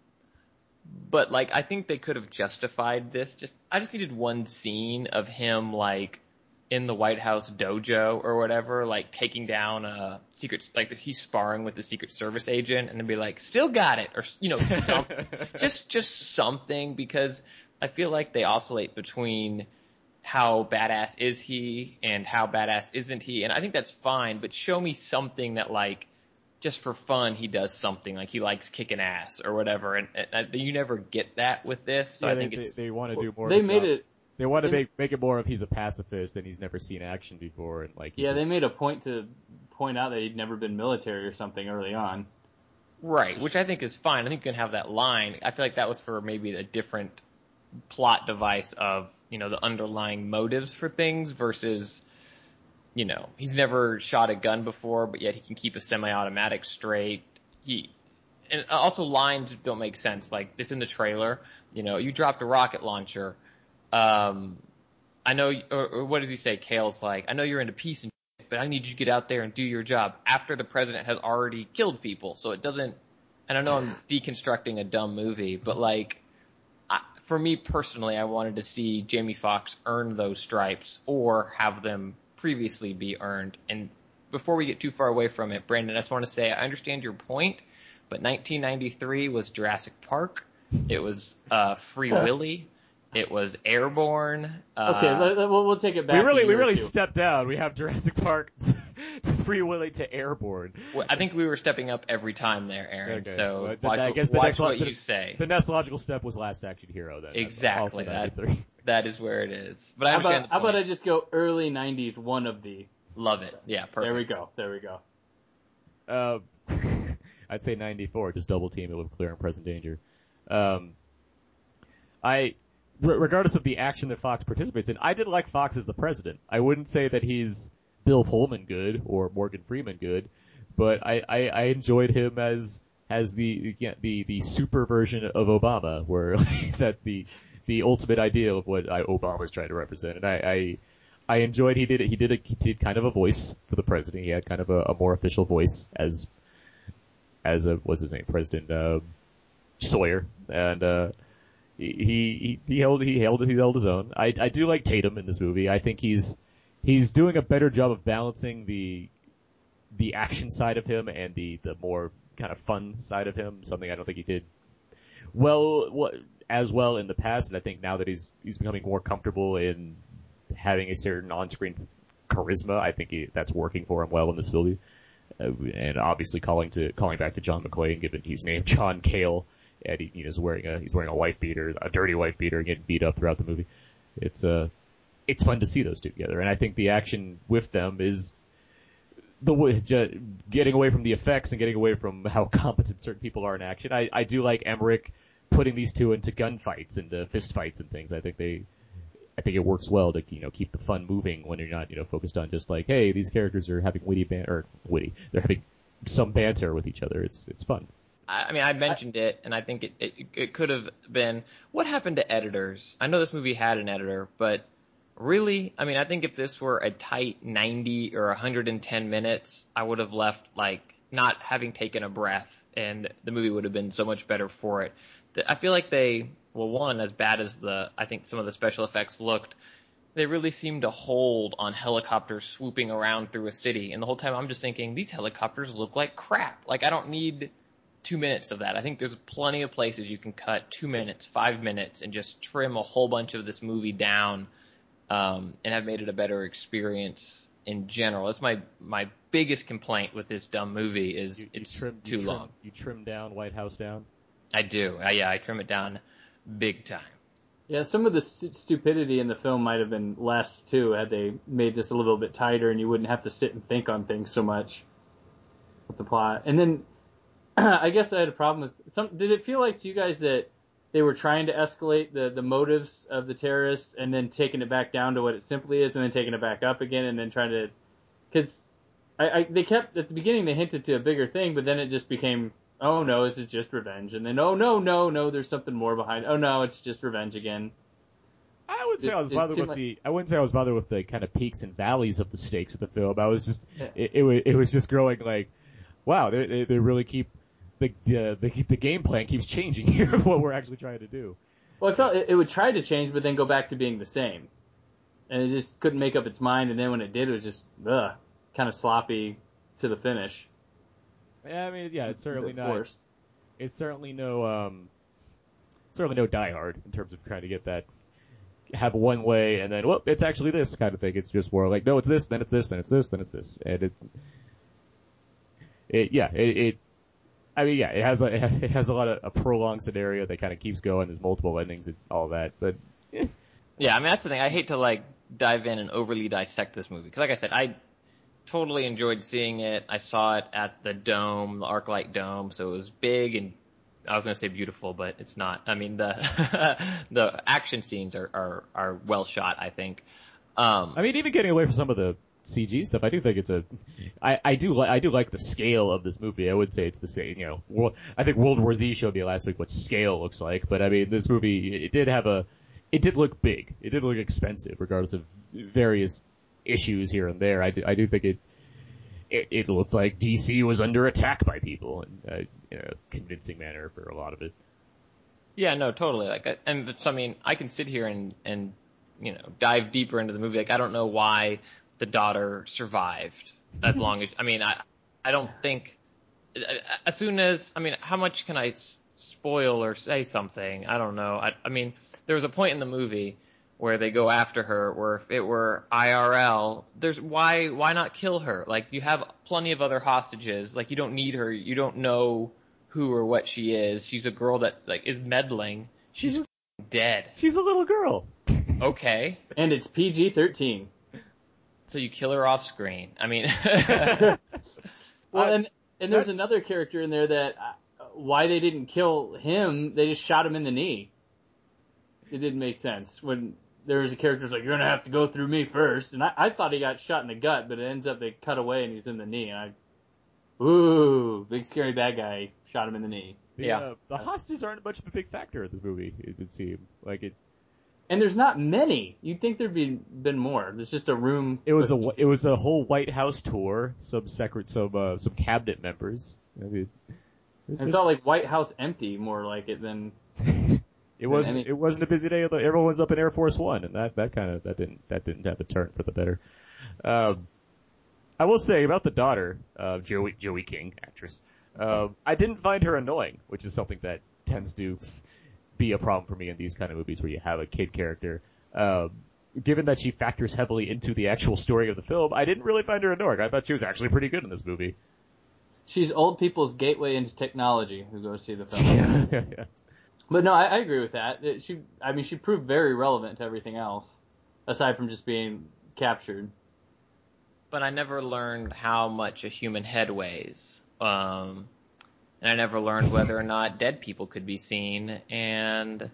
but like, I think they could have justified this. Just, I just needed one scene of him like in the White House dojo or whatever, like taking down a secret, like he's sparring with the Secret Service agent, and then be like, "Still got it," or you know, some, just just something because I feel like they oscillate between how badass is he and how badass isn't he, and I think that's fine. But show me something that like just for fun he does something like he likes kicking ass or whatever, and, and you never get that with this. So yeah, I think they, it's they, they want to do more. They of made job. it. They want to they- make make it more of he's a pacifist and he's never seen action before and like Yeah, just- they made a point to point out that he'd never been military or something early on. Right, which I think is fine. I think you can have that line. I feel like that was for maybe a different plot device of, you know, the underlying motives for things versus, you know, he's never shot a gun before, but yet he can keep a semi-automatic straight. He, and also lines don't make sense. Like, it's in the trailer, you know, you dropped a rocket launcher, um, I know, or, or what does he say? Cale's like, I know you're into peace and shit, but I need you to get out there and do your job after the president has already killed people. So it doesn't, and I know I'm deconstructing a dumb movie, but like, I, for me personally, I wanted to see Jamie Foxx earn those stripes or have them previously be earned. And before we get too far away from it, Brandon, I just want to say I understand your point, but 1993 was Jurassic Park. It was uh, Free Willy. It was Airborne. Uh, Okay, let, let- we'll, we'll take it back. we really we really stepped down. We have Jurassic Park to Free Willy to Airborne. well, I think we were stepping up every time there, Aaron. Okay. So Well, then watch, I what- guess the watch next what the- you say. The next logical step was Last Action Hero. Then Exactly. That, that is where it is. But I How about, how about I just go early '90s, one of the. Love it. Yeah, perfect. There we go. There we go. Uh, I'd say 94, just double team it with clear and present danger. Um, I, re- regardless of the action that Foxx participates in, I did like Foxx as the president. I wouldn't say that he's Bill Pullman good or Morgan Freeman good, but I, I, I enjoyed him as as the the the super version of Obama, where that the the ultimate ideal of what I, Obama was trying to represent, and I. I I enjoyed he did it. he did a, he did kind of a voice for the president. He had kind of a, a more official voice as as a what's his name President uh, Sawyer, and uh, he, he he held he held he held his own. I I do like Tatum in this movie. I think he's he's doing a better job of balancing the the action side of him and the the more kind of fun side of him. Something I don't think he did well as well in the past. And I think now that he's he's becoming more comfortable in having a certain on-screen charisma, I think he, that's working for him well in this movie. Uh, and obviously calling to calling back to John McClane, given he's named John Cale, and he, you know, is wearing a he's wearing a wife beater, a dirty wife beater, getting beat up throughout the movie. It's uh, it's fun to see those two together, and I think the action with them is the getting away from the effects and getting away from how competent certain people are in action. I, I do like Emmerich putting these two into gunfights and fist fights and things. I think they, I think it works well to you know keep the fun moving when you're not you know focused on just like hey these characters are having witty ban or witty they're having some banter with each other. It's it's fun. I mean, I mentioned it, and I think it, it it could have been what happened to editors. I know this movie had an editor, but really, I mean, I think if this were a tight 90 or 110 minutes, I would have left like not having taken a breath, and the movie would have been so much better for it. I feel like they, well, one as bad as the I think some of the special effects looked. They really seem to hold on helicopters swooping around through a city, and the whole time I'm just thinking these helicopters look like crap. Like I don't need two minutes of that. I think there's plenty of places you can cut two minutes, five minutes, and just trim a whole bunch of this movie down, um, and have made it a better experience in general. That's my my biggest complaint with this dumb movie is You, you it's trim, too you trim, long. You trim down White House down. I do. I, yeah, I trim it down big time. Yeah, some of the st- stupidity in the film might have been less too had they made this a little bit tighter, and you wouldn't have to sit and think on things so much with the plot. And then I guess I had a problem with some. Did it feel like to you guys that they were trying to escalate the the motives of the terrorists and then taking it back down to what it simply is, and then taking it back up again, and then trying to because I, I they kept at the beginning they hinted to a bigger thing, but then it just became oh no, this is just revenge, and then oh no no no, there's something more behind. Oh no, it's just revenge again. I would say It- I was bothered with like- the. I wouldn't say I was bothered with the kind of peaks and valleys of the stakes of the film. I was just. Yeah. It, it, was, it was just growing like, wow, they they, they really keep the, the the the game plan keeps changing here of what we're actually trying to do. Well, I felt it, it would try to change, but then go back to being the same. and it just couldn't make up its mind. And then when it did, it was just ugh, kind of sloppy to the finish. Yeah, I mean, yeah, it's certainly not. worst. It's certainly no, um, certainly no Die Hard in terms of trying to get that have one way and then well, it's actually this kind of thing. It's just more like no, it's this, then it's this, then it's this, then it's this, and it, it yeah, it, it I mean, yeah, it has a it has a lot of a prolonged scenario that kind of keeps going. There's multiple endings and all that, but Yeah, I mean that's the thing. I hate to like dive in and overly dissect this movie because, like I said, I totally enjoyed seeing it. I saw it at the Dome, the ArcLight Dome, so it was big and I was going to say beautiful, but it's not. I mean the the action scenes are are, are well shot. I think. Um, I mean, even getting away from some of the CG stuff, I do think it's a, I, I do like, I do like the scale of this movie. I would say it's the same, you know, World, I think World War Z showed me last week what scale looks like, but I mean, this movie, it did have a, it did look big. It did look expensive, regardless of various issues here and there. I do, I do think it, it, it looked like DC was under attack by people in, a convincing manner for a lot of it. Yeah, no, totally. Like, I- and so, I mean, I can sit here and and you know dive deeper into the movie. Like, I don't know why the daughter survived as mm-hmm. long as. I mean, I I don't think as soon as I mean, how much can I spoil or say something? I don't know. I I mean, there was a point in the movie where they go after her where if it were IRL, there's why why not kill her? Like you have plenty of other hostages. Like you don't need her. You don't know who or what she is. She's a girl that like is meddling. She's f***ing dead. She's a little girl. Okay. And it's PG thirteen. So you kill her off screen. I mean, Well, and and there's another character in there that uh, why they didn't kill him, they just shot him in the knee. It didn't make sense when there was a character who's like, "You're gonna have to go through me first. and I, I thought he got shot in the gut, but it ends up they cut away and he's in the knee, and I, ooh, big scary bad guy shot him in the knee. The, Yeah. uh, the hostages aren't much of a big factor in this movie, it would seem. Like it, And there's not many. You'd think there'd be been more. There's just a room. It was a it was a whole White House tour. Some secret, some uh, some cabinet members. I mean, this It is- felt like White House empty more like it than it wasn't it wasn't a busy day. Everyone was up in Air Force One, and that that kind of that didn't that didn't have a turn for the better. Um, I will say about the daughter of Joey Joey King, actress. Um, I didn't find her annoying, which is something that tends to be a problem for me in these kind of movies where you have a kid character. Um, given that she factors heavily into the actual story of the film, I didn't really find her annoying. I thought she was actually pretty good in this movie. she's old people's gateway into technology who go see the film. But no, I, I agree with that. It- she, I mean, she proved very relevant to everything else, aside from just being captured. but I never learned how much a human head weighs. Um, and I never learned whether or not dead people could be seen. And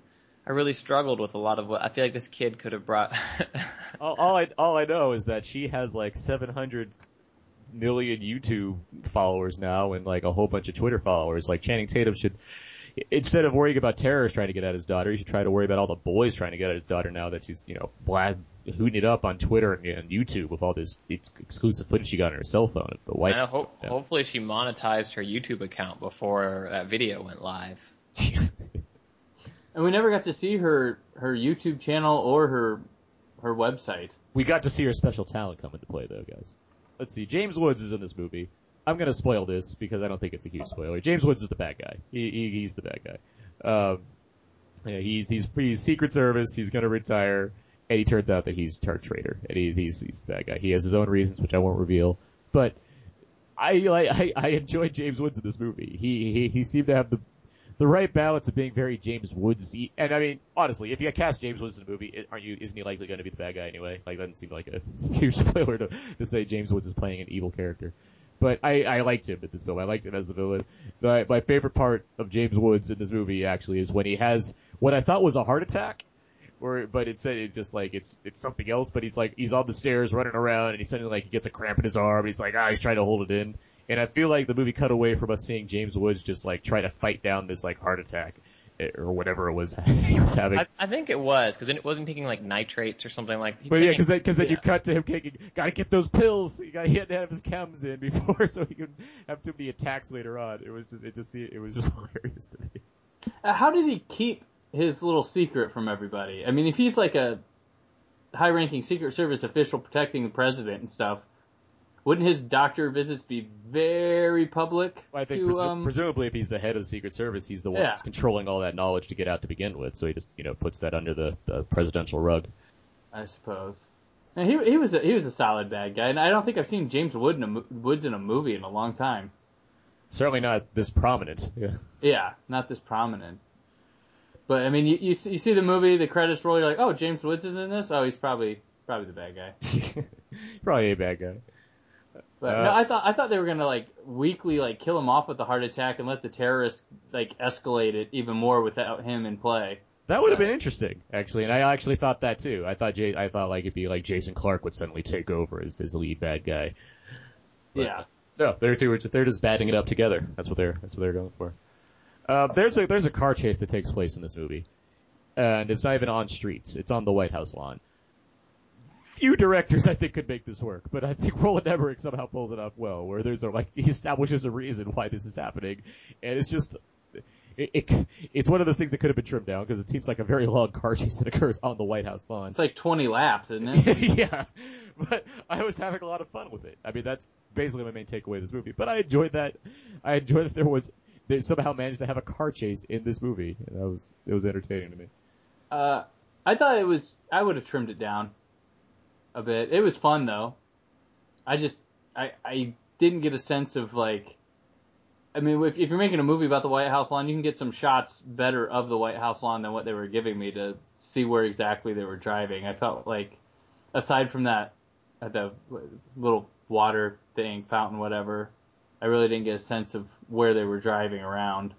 I really struggled with a lot of what I feel like this kid could have brought. all, all I all I know is that she has like 700 million YouTube followers now, and like a whole bunch of Twitter followers. Like Channing Tatum should, instead of worrying about terrorists trying to get at his daughter, he should try to worry about all the boys trying to get at his daughter now that she's you know blad hooting it up on Twitter and, and YouTube with all this ex- exclusive footage she got on her cell phone. The I white. know, ho- Yeah. hopefully she monetized her YouTube account before that video went live. And we never got to see her her YouTube channel or her her website. We got to see her special talent come into play, though, guys. Let's see. James Woods is in this movie. I'm gonna spoil this because I don't think it's a huge spoiler. James Woods is the bad guy. He, he he's the bad guy. Um, yeah, he's he's he's Secret Service. He's gonna retire, and he turns out that he's a traitor, and he's he's he's the bad guy. He has his own reasons, which I won't reveal. But I like I, I enjoyed James Woods in this movie. He he he seemed to have the the right balance of being very James Woodsy. And I mean, honestly, if you cast James Woods in a movie, aren't you? Isn't he likely going to be the bad guy anyway? Like, that doesn't seem like a huge spoiler to, to say James Woods is playing an evil character. But I, I liked him in this film. I liked him as the villain. My, my favorite part of James Woods in this movie actually is when he has what I thought was a heart attack. Or, but it said it just like it's it's something else. But he's like he's on the stairs running around, and he suddenly like he gets a cramp in his arm. And he's like ah, he's trying to hold it in. And I feel like the movie cut away from us seeing James Woods just like try to fight down this like heart attack or whatever it was he was having. I, I think it was because then it wasn't taking like nitrates or something like. he's But yeah, taking- because then, cause then you cut to him taking, gotta get those pills. You gotta, he had to have his chems in before, so he could have too many attacks later on. It was just, it just, it was just hilarious to me. Uh, How did he keep his little secret from everybody? I mean, if he's like a high-ranking Secret Service official protecting the president and stuff, wouldn't his doctor visits be very public? Well, I think to, presu- um, presumably if he's the head of the Secret Service, he's the one Yeah. that's controlling all that knowledge to get out to begin with. So he just, you know, puts that under the, the presidential rug. I suppose. And he he was a, he was a solid bad guy, and I don't think I've seen James Wood in a, Woods in a movie in a long time. Certainly not this prominent. Yeah. Yeah, not this prominent. But I mean, you you see, you see the movie, the credits roll, you're like, oh, James Woods is in this. Oh, he's probably probably the bad guy. Probably a bad guy. But Uh, no, I thought I thought they were gonna like weekly like kill him off with a heart attack and let the terrorists like escalate it even more without him in play. That would have been interesting, actually, and I actually thought that too. I thought Jay, I thought like it'd be like Jason Clarke would suddenly take over as his lead bad guy. But- yeah. No, they're two. They're just batting it up together. That's what they're. That's what they're going for. Uh, there's a there's a car chase that takes place in this movie, and it's not even on streets. It's on the White House lawn. Few directors I think could make this work, but I think Roland Emmerich somehow pulls it off well. Where there's a like he establishes a reason why this is happening, and it's just. It, it it's one of those things that could have been trimmed down because it seems like a very long car chase that occurs on the White House lawn. It's like 20 laps, isn't it? yeah, but I was having a lot of fun with it. I mean, that's basically my main takeaway of this movie. But I enjoyed that. I enjoyed that there was they somehow managed to have a car chase in this movie. And that was it was entertaining to me. Uh, I thought it was. I would have trimmed it down a bit. It was fun though. I just I I didn't get a sense of like. I mean, if, if you're making a movie about the White House lawn, you can get some shots better of the White House lawn than what they were giving me to see where exactly they were driving. I felt like, aside from that, uh, the little water thing, fountain, whatever, I really didn't get a sense of where they were driving around.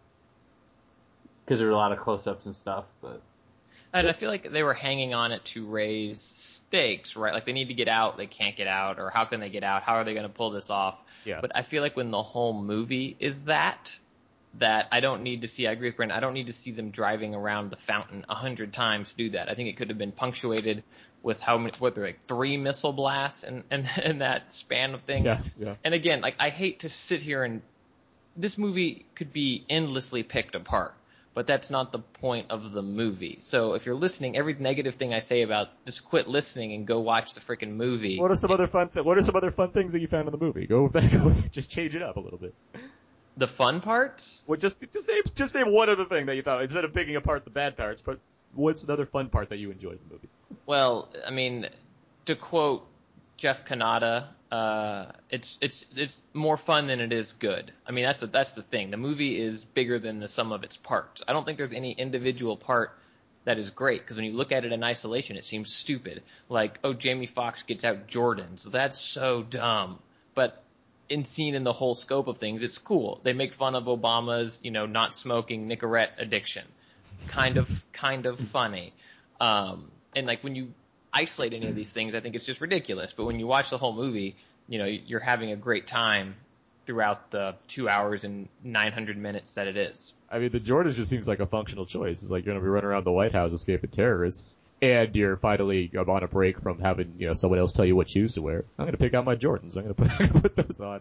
Because there were a lot of close-ups and stuff, but And I feel like they were hanging on it to raise stakes, right? Like they need to get out, they can't get out, or how can they get out? How are they going to pull this off? Yeah. But I feel like when the whole movie is that, that I don't need to see. I agree with Brent. I don't need to see them driving around the fountain a hundred times to do that. I think it could have been punctuated with how many, what they're like three missile blasts and and in that span of things. Yeah, yeah. And again, like I hate to sit here and this movie could be endlessly picked apart, but that's not the point of the movie. So if you're listening, every negative thing I say about just quit listening and go watch the freaking movie. What are some other fun? Th- what are some other fun things that you found in the movie? Go with that. Go with, just change it up a little bit. The fun parts? Well, just just name just name one other thing that you thought instead of picking apart the bad parts. But what's another fun part that you enjoyed in the movie? Well, I mean, to quote Jeff Cannata, uh, it's it's it's more fun than it is good. I mean, that's the, that's the thing. The movie is bigger than the sum of its parts. I don't think there's any individual part that is great because when you look at it in isolation, it seems stupid. Like, oh, Jamie Foxx gets out Jordans. That's so dumb. But in seen in the whole scope of things, it's cool. They make fun of Obama's, you know, not smoking Nicorette addiction. Kind of, kind of funny. Um, and like when you isolate any of these things, I think it's just ridiculous. But when you watch the whole movie, you know, you're having a great time throughout the two hours and 900 minutes that it is. I mean, the Jordans just seems like a functional choice. It's like you're gonna be running around the White House escaping terrorists, and you're finally on a break from having you know someone else tell you what shoes to wear. I'm gonna pick out my Jordans. I'm gonna put, I'm gonna put those on.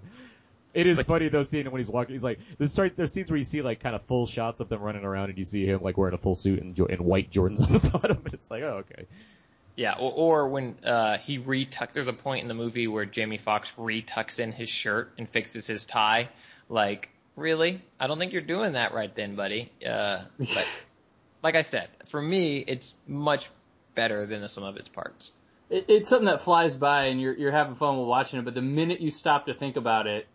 It is funny though seeing him when he's walking. He's like there's start there's scenes where you see like kind of full shots of them running around, and you see him like wearing a full suit and, and white Jordans on the bottom, and it's like oh okay. Yeah, or, or when uh, he retuck. There's a point in the movie where Jamie Foxx retucks in his shirt and fixes his tie. Like, really? I don't think you're doing that right then, buddy. Uh, but like I said, for me, it's much better than the sum of its parts. it, it's something that flies by and you're you're having fun while watching it. But the minute you stop to think about it,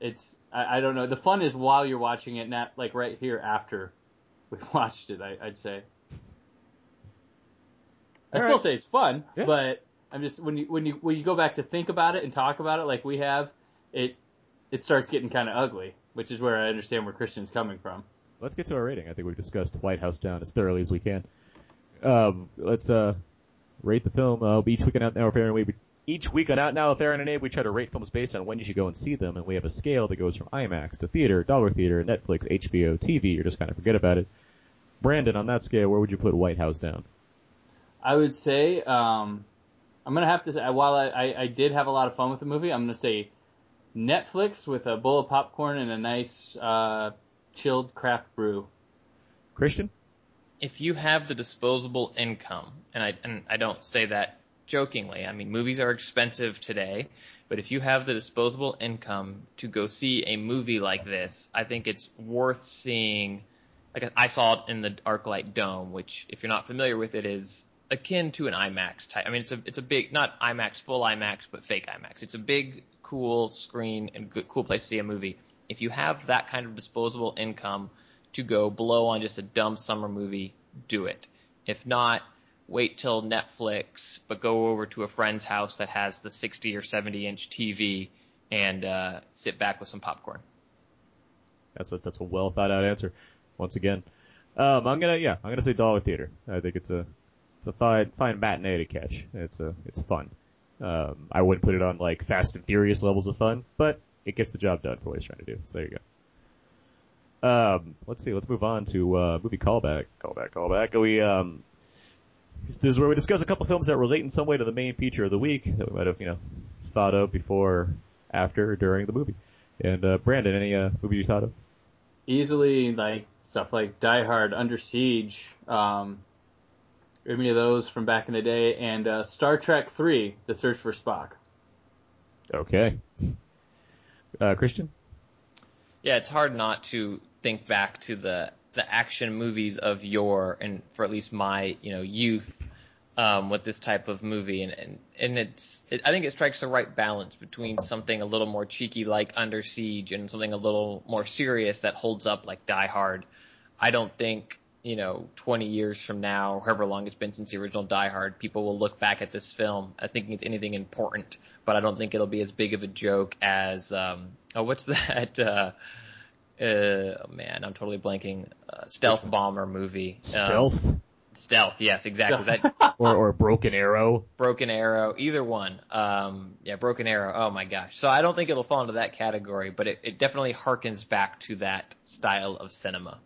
it's I, I don't know. The fun is while you're watching it, not like right here after we've watched it. I, I'd say. I All still right. say it's fun, Yeah. but I'm just when you when you when you go back to think about it and talk about it like we have, it it starts getting kind of ugly, which is where I understand where Christian's coming from. Let's get to our rating. I think we've discussed White House Down as thoroughly as we can. Um, let's uh, rate the film. Uh, each week on Out Now with Aaron, we each week on Out Now Aaron and Abe, we try to rate films based on when you should go and see them, and we have a scale that goes from IMAX to theater, dollar theater, Netflix, HBO, TV, or just kind of forget about it. Brandon, on that scale, where would you put White House Down? I would say um, I'm gonna have to say while I, I, I did have a lot of fun with the movie, I'm gonna say Netflix with a bowl of popcorn and a nice uh, chilled craft brew. Christian? if you have the disposable income, and I and I don't say that jokingly. I mean, movies are expensive today, but if you have the disposable income to go see a movie like this, I think it's worth seeing. Like I saw it in the ArcLight Dome, which, if you're not familiar with it, is akin to an IMAX type. I mean, it's a it's a big not IMAX full IMAX, but fake IMAX. It's a big, cool screen and good, cool place to see a movie. If you have that kind of disposable income to go blow on just a dumb summer movie, do it. If not, wait till Netflix, but go over to a friend's house that has the 60 or 70 inch TV and uh, sit back with some popcorn. That's a that's a well thought out answer. Once again, um, I'm gonna yeah I'm gonna say Dollar Theater. I think it's a it's a fine fine matinee to catch. It's a it's fun. Um, I wouldn't put it on like Fast and Furious levels of fun, but it gets the job done for what he's trying to do. So there you go. Um, let's see. Let's move on to uh, movie callback, callback, callback. We um, this is where we discuss a couple films that relate in some way to the main feature of the week that we might have you know thought of before, after, during the movie. And uh, Brandon, any uh, movies you thought of? Easily, like stuff like Die Hard, Under Siege, um, any of those from back in the day, and uh, Star Trek Three: The Search for Spock. Okay. Uh, Christian? Yeah, it's hard not to think back to the the action movies of yore, and for at least my you know youth, um, with this type of movie, and and and it's it, I think it strikes the right balance between something a little more cheeky like Under Siege and something a little more serious that holds up like Die Hard. I don't think you know 20 years from now, however long it's been since the original Die Hard, people will look back at this film thinking it's anything important, but I don't think it'll be as big of a joke as um, oh what's that. Uh, uh, oh man, I'm totally blanking. Uh, stealth bomber movie. Um, Stealth? stealth, yes, exactly. That or or Broken Arrow? Broken Arrow, either one. Um, yeah, Broken Arrow. Oh my gosh. So I don't think it'll fall into that category, but it, it definitely harkens back to that style of cinema.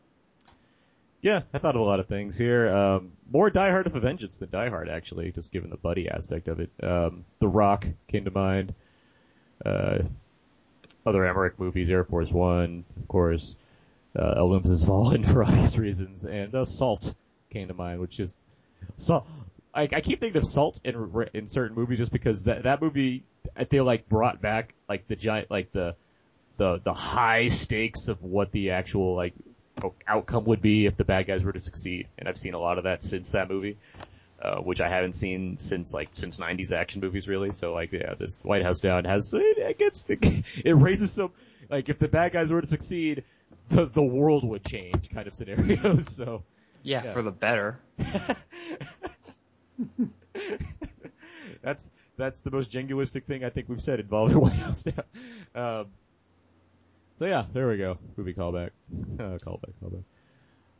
Yeah, I thought of a lot of things here. Um, more Die Hard of a Vengeance than Die Hard, actually, just given the buddy aspect of it. Um, the Rock came to mind. Uh, other Emmerich movies, Air Force One, of course. Uh, Olympus Has Fallen for obvious reasons, and uh, Salt came to mind, which is Salt. I, I keep thinking of Salt in in certain movies just because that that movie I feel like brought back like the giant like the the the high stakes of what the actual like outcome would be if the bad guys were to succeed, and I've seen a lot of that since that movie. Uh, which I haven't seen since like since '90s action movies, really. So like, yeah, this White House Down has it, it gets it raises some like if the bad guys were to succeed, the the world would change kind of scenarios. So yeah, yeah. for the better. that's that's the most jingoistic thing I think we've said involving White House Down. Um, so yeah, there we go. Movie callback. Uh, callback, callback.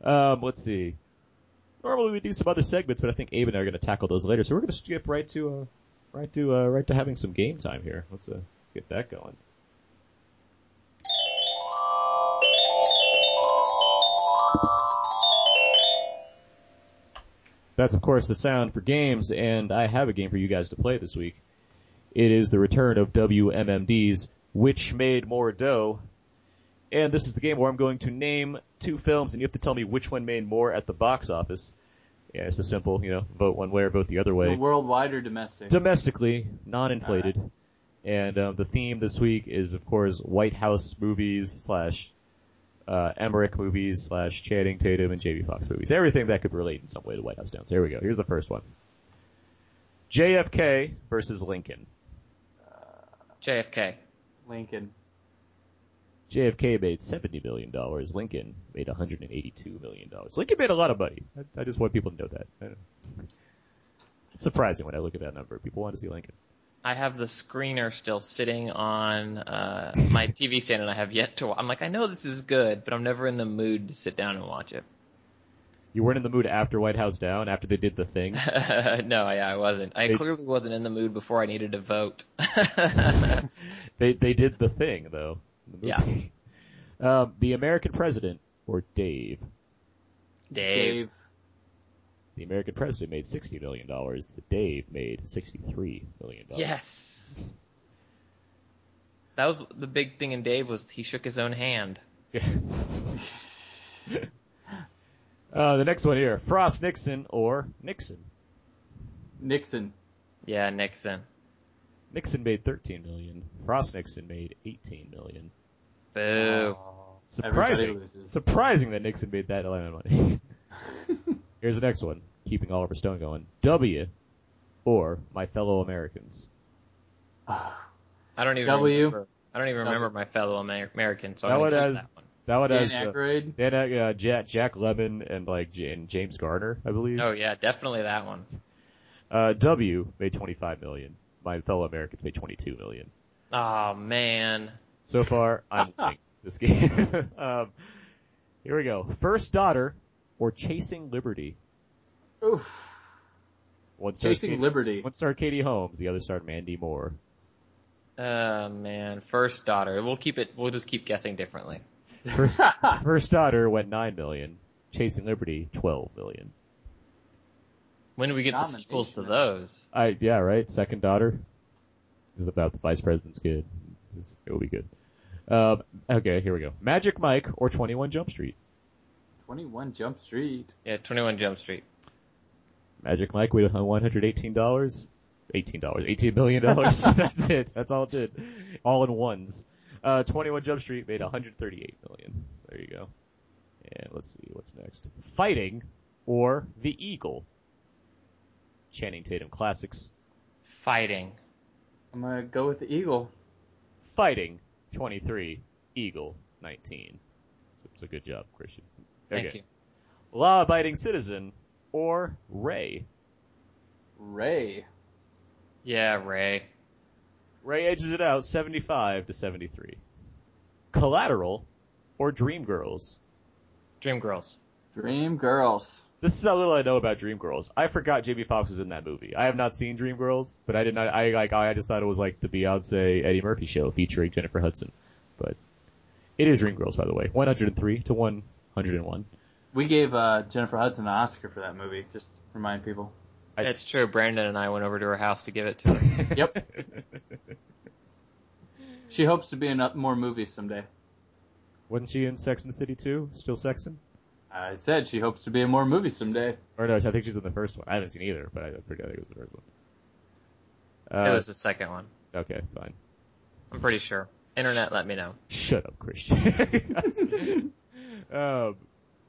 Um, let's see. Normally we do some other segments, but I think Abe and I are going to tackle those later. So we're going to skip right to, uh, right to, uh, right to having some game time here. Let's, uh, let's get that going. That's of course the sound for games, and I have a game for you guys to play this week. It is the return of WMMD's Which Made More Dough. And this is the game where I'm going to name two films and you have to tell me which one made more at the box office. Yeah, it's a simple, you know, vote one way or vote the other way. Worldwide or domestic? Domestically, non-inflated. Right. And um, the theme this week is, of course, White House movies slash uh, Emmerich movies slash Channing Tatum and Jamie Foxx movies. Everything that could relate in some way to White House Down. So here we go. Here's the first one. JFK versus Lincoln. JFK. Lincoln. JFK made seventy million dollars. Lincoln made one hundred and eighty-two million dollars. Lincoln made a lot of money. I, I, just want people to know that. It's surprising when I look at that number. People want to see Lincoln. I have the screener still sitting on uh, my TV stand, and I have yet to. I'm like, I know this is good, but I'm never in the mood to sit down and watch it. You weren't in the mood after White House Down, after they did the thing. no, yeah, I wasn't. I they, clearly wasn't in the mood before I needed to vote. they they did the thing though. Yeah. Um, the American President or Dave? Dave. Dave. The American President made sixty million dollars. Dave made sixty-three million dollars. Yes. That was the big thing in Dave was he shook his own hand. Uh, the next one here, Frost Nixon or Nixon. Nixon. Yeah, Nixon. Nixon made 13 million. Frost Nixon made 18 million. Boo. Everybody Surprising. loses. Surprising that Nixon made that amount of money. Here's the next one, keeping Oliver Stone going. W or My Fellow Americans. I don't even W. remember. I don't even remember my fellow Amer- Americans. So That one has that one. that one Dan has uh, Dan, uh, Jack, Jack Lemmon and like and James Garner, I believe. Oh yeah, definitely that one. Uh, w made 25 million. My Fellow Americans made 22 million. Oh man. So far, I'm winning this game. um, here we go. First daughter or Chasing Liberty. Oof. One star Chasing Katie, Liberty. One star Katie Holmes. The other star Mandy Moore. Oh man. First daughter. We'll keep it. We'll just keep guessing differently. First, first daughter went 9 million. Chasing Liberty, 12 million. When do we get the Nomination. sequels to those? I, yeah, right. Second daughter is about the vice president's kid. It's, it will be good. Um, okay, here we go. Magic Mike or 21 Jump Street. 21 Jump Street. Yeah, 21 Jump Street. Magic Mike with $118. $18, $18 million. That's it. That's all it did. All in ones. Uh, 21 Jump Street made 138 million. There you go. And let's see, what's next? Fighting or The Eagle. Channing Tatum classics. Fighting. I'm gonna go with the Eagle. Fighting, 23. Eagle, 19. So it's a good job, Christian. Thank okay. you. Law-abiding citizen or Ray. Ray. Yeah, Ray. Ray edges it out 75 to 73. Collateral or Dreamgirls. Dreamgirls. Dream Girls. This is how little I know about Dreamgirls. I forgot Jamie Foxx was in that movie. I have not seen Dreamgirls, but I did not. I like. I just thought it was like the Beyonce Eddie Murphy show featuring Jennifer Hudson. But it is Dreamgirls, by the way. 103 to 101. We gave uh, Jennifer Hudson an Oscar for that movie. Just remind people. I- It's true. Brandon and I went over to her house to give it to her. Yep. She hopes to be in uh, more movies someday. Wasn't she in Sex and the City too? Still sexing? I said she hopes to be in more movies someday. Or no, I think she's in the first one. I haven't seen either, but I forget. I think it was the first one. Uh, it was the second one. okay, fine. I'm pretty sure. Internet, let me know. Shut up, Christian. um,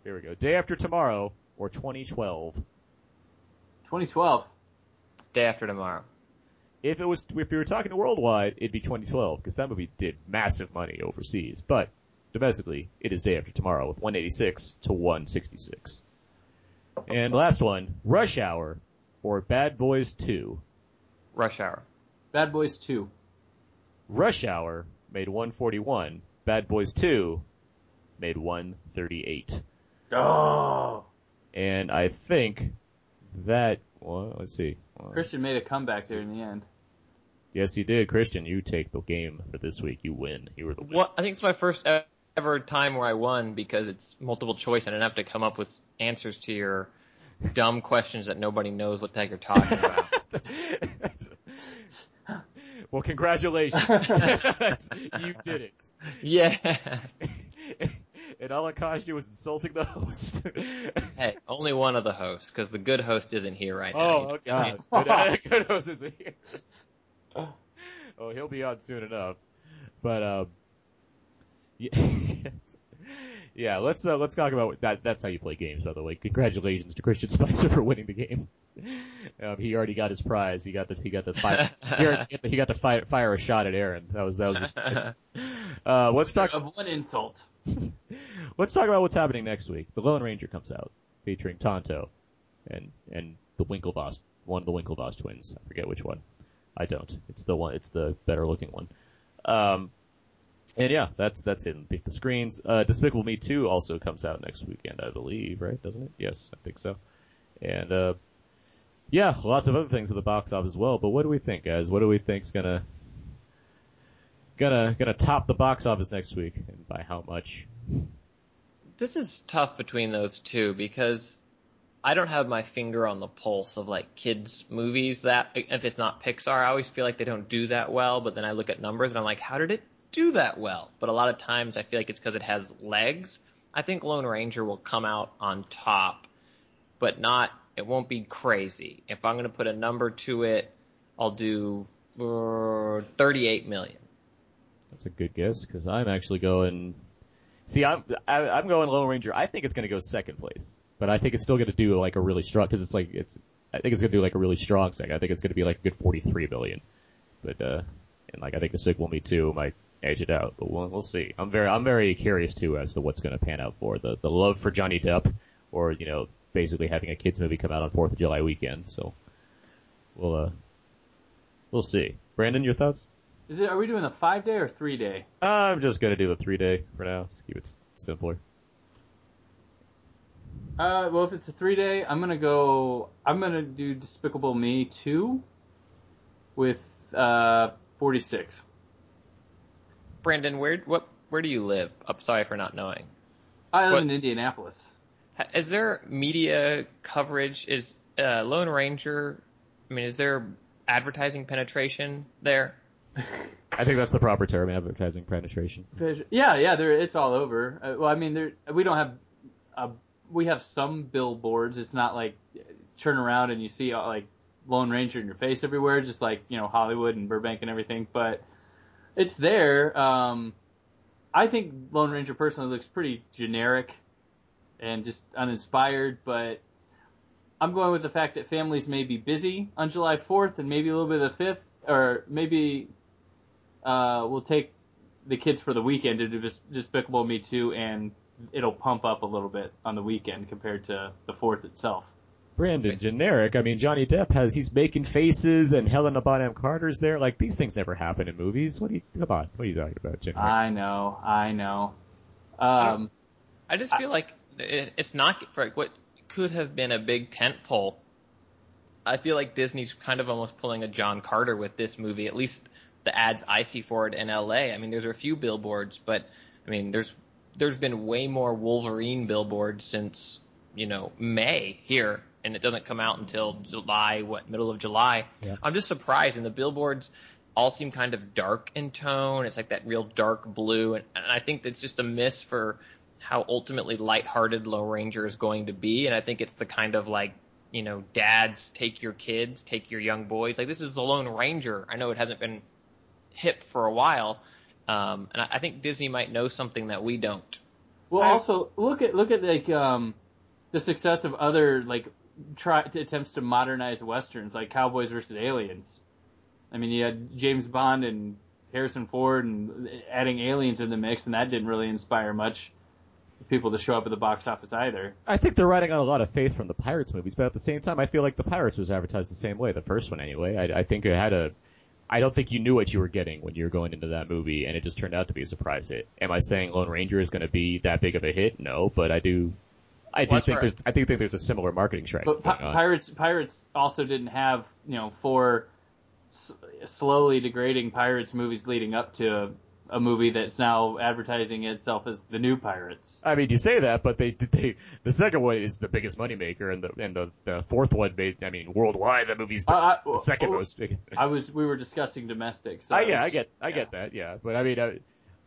here we go. Day after tomorrow or 2012. 2012. Day after tomorrow. If it was, if we were talking worldwide, it'd be 2012 because that movie did massive money overseas. But domestically, it is Day After Tomorrow with 186 to 166. And last one, Rush Hour or Bad Boys 2. Rush Hour. Bad Boys 2. Rush Hour made 141. Bad Boys 2 made 138. Oh! And I think that, well, let's see. Well, Christian made a comeback there in the end. Yes, he did, Christian. You take the game for this week. You win. You were the winner. What? I think it's my first ever time where I won because it's multiple choice and I didn't have to come up with answers to your dumb questions that nobody knows what the heck you're talking about. well, congratulations. you did it. yeah. and all it cost you was insulting the host. Hey, only one of the hosts because the good host isn't here right now. oh, oh God. Good, good host isn't here. Oh, he'll be on soon enough. But, um, yeah, yeah let's, uh, let's talk about that. That's how you play games, by the way. Congratulations to Christian Spicer for winning the game. Um, he already got his prize. He got the, he got the fire, he, already- he got to fire, fire a shot at Aaron. That was, that was, uh, let's talk, Of one insult. Let's talk about what's happening next week. The Lone Ranger comes out, featuring Tonto, and and the Winklevoss, one of the Winklevoss twins. I forget which one. I don't. It's the one. It's the better looking one. Um, and yeah, that's that's it. The, screens. Uh, Despicable Me 2 also comes out next weekend, I believe, right? Doesn't it? Yes, I think so. And uh, yeah, lots of other things at the box office as well. But what do we think, guys? What do we think's gonna gonna gonna top the box office next week, and by how much? This is tough between those two because I don't have my finger on the pulse of like kids movies that if it's not Pixar, I always feel like they don't do that well, but then I look at numbers and I'm like, how did it do that well? But a lot of times I feel like it's because it has legs. I think Lone Ranger will come out on top, but not. It won't be crazy. If I'm going to put a number to it, I'll do uh, 38 million. That's a good guess because I'm actually going. See, I'm I, I'm going Lone Ranger. I think it's going to go second place, but I think it's still going to do like a really strong because it's like it's. I think it's going to do like a really strong second. I think it's going to be like a good 43 million, but uh, and like I think the sequel Me Too might edge it out, but we'll, we'll see. I'm very I'm very curious too as to what's going to pan out for the the love for Johnny Depp, or you know basically having a kids movie come out on Fourth of July weekend. So we'll uh we'll see. Brandon, your thoughts? Is it? Are we doing a five day or three day? I'm just gonna do the three day for now. Just keep it s- simpler. Uh, well, if it's a three day, I'm gonna go. I'm gonna do Despicable Me two with uh 46. Brandon, where what where do you live? I'm sorry for not knowing. I live What- in Indianapolis. Is there media coverage? Is uh, Lone Ranger? I mean, is there advertising penetration there? I think that's the proper term, advertising penetration. Yeah, yeah, there it's all over. Uh, well, I mean, there we don't have uh, we have some billboards. It's not like turn around and you see uh, like Lone Ranger in your face everywhere, just like you know Hollywood and Burbank and everything. But it's there. Um, I think Lone Ranger personally looks pretty generic and just uninspired, but I'm going with the fact that families may be busy on July 4th and maybe a little bit of the 5th, or maybe uh, we'll take the kids for the weekend to do Des- Despicable Me 2 and it'll pump up a little bit on the weekend compared to the 4th itself. Brandon, generic. I mean, Johnny Depp has he's making faces, and Helena Bonham Carter's there. Like these things never happen in movies. What do you come on? What are you talking about, generic? I know, I know. Um, I just feel like it, it's not for like, what could have been a big tent pole. I feel like Disney's kind of almost pulling a John Carter with this movie. At least the ads I see for it in LA. I mean, there's a few billboards, but I mean, there's there's been way more Wolverine billboards since you know May here, and it doesn't come out until July, what middle of July. Yeah. I'm just surprised, and the billboards all seem kind of dark in tone. It's like that real dark blue, and, and I think that's just a miss for how ultimately lighthearted Lone Ranger is going to be. And I think it's the kind of like, you know, dads take your kids, take your young boys. Like this is the Lone Ranger. I know it hasn't been hip for a while. Um, and I, I think Disney might know something that we don't. Well, also look at look at like um, the success of other like try attempts to modernize westerns, like Cowboys versus Aliens. I mean, you had James Bond and Harrison Ford, and adding aliens in the mix, and that didn't really inspire much people to show up at the box office either. I think they're riding on a lot of faith from the Pirates movies, but at the same time, I feel like the Pirates was advertised the same way, the first one anyway. I, I think it had a, I don't think you knew what you were getting when you were going into that movie, and it just turned out to be a surprise hit. Am I saying Lone Ranger is going to be that big of a hit? No, but I do, I do Well, think where- there's, I do think there's a similar marketing strategy But. Pirates Pirates also didn't have you know four s- slowly degrading Pirates movies leading up to a movie that's now advertising itself as the new Pirates. I mean, you say that, but they they the second one is the biggest moneymaker, and the and the, the fourth one made. I mean, worldwide, that movie's the, I- I- the second well, most. Big. I was we were discussing domestic. So Uh, yeah, I get I get that. Yeah, but I mean, I,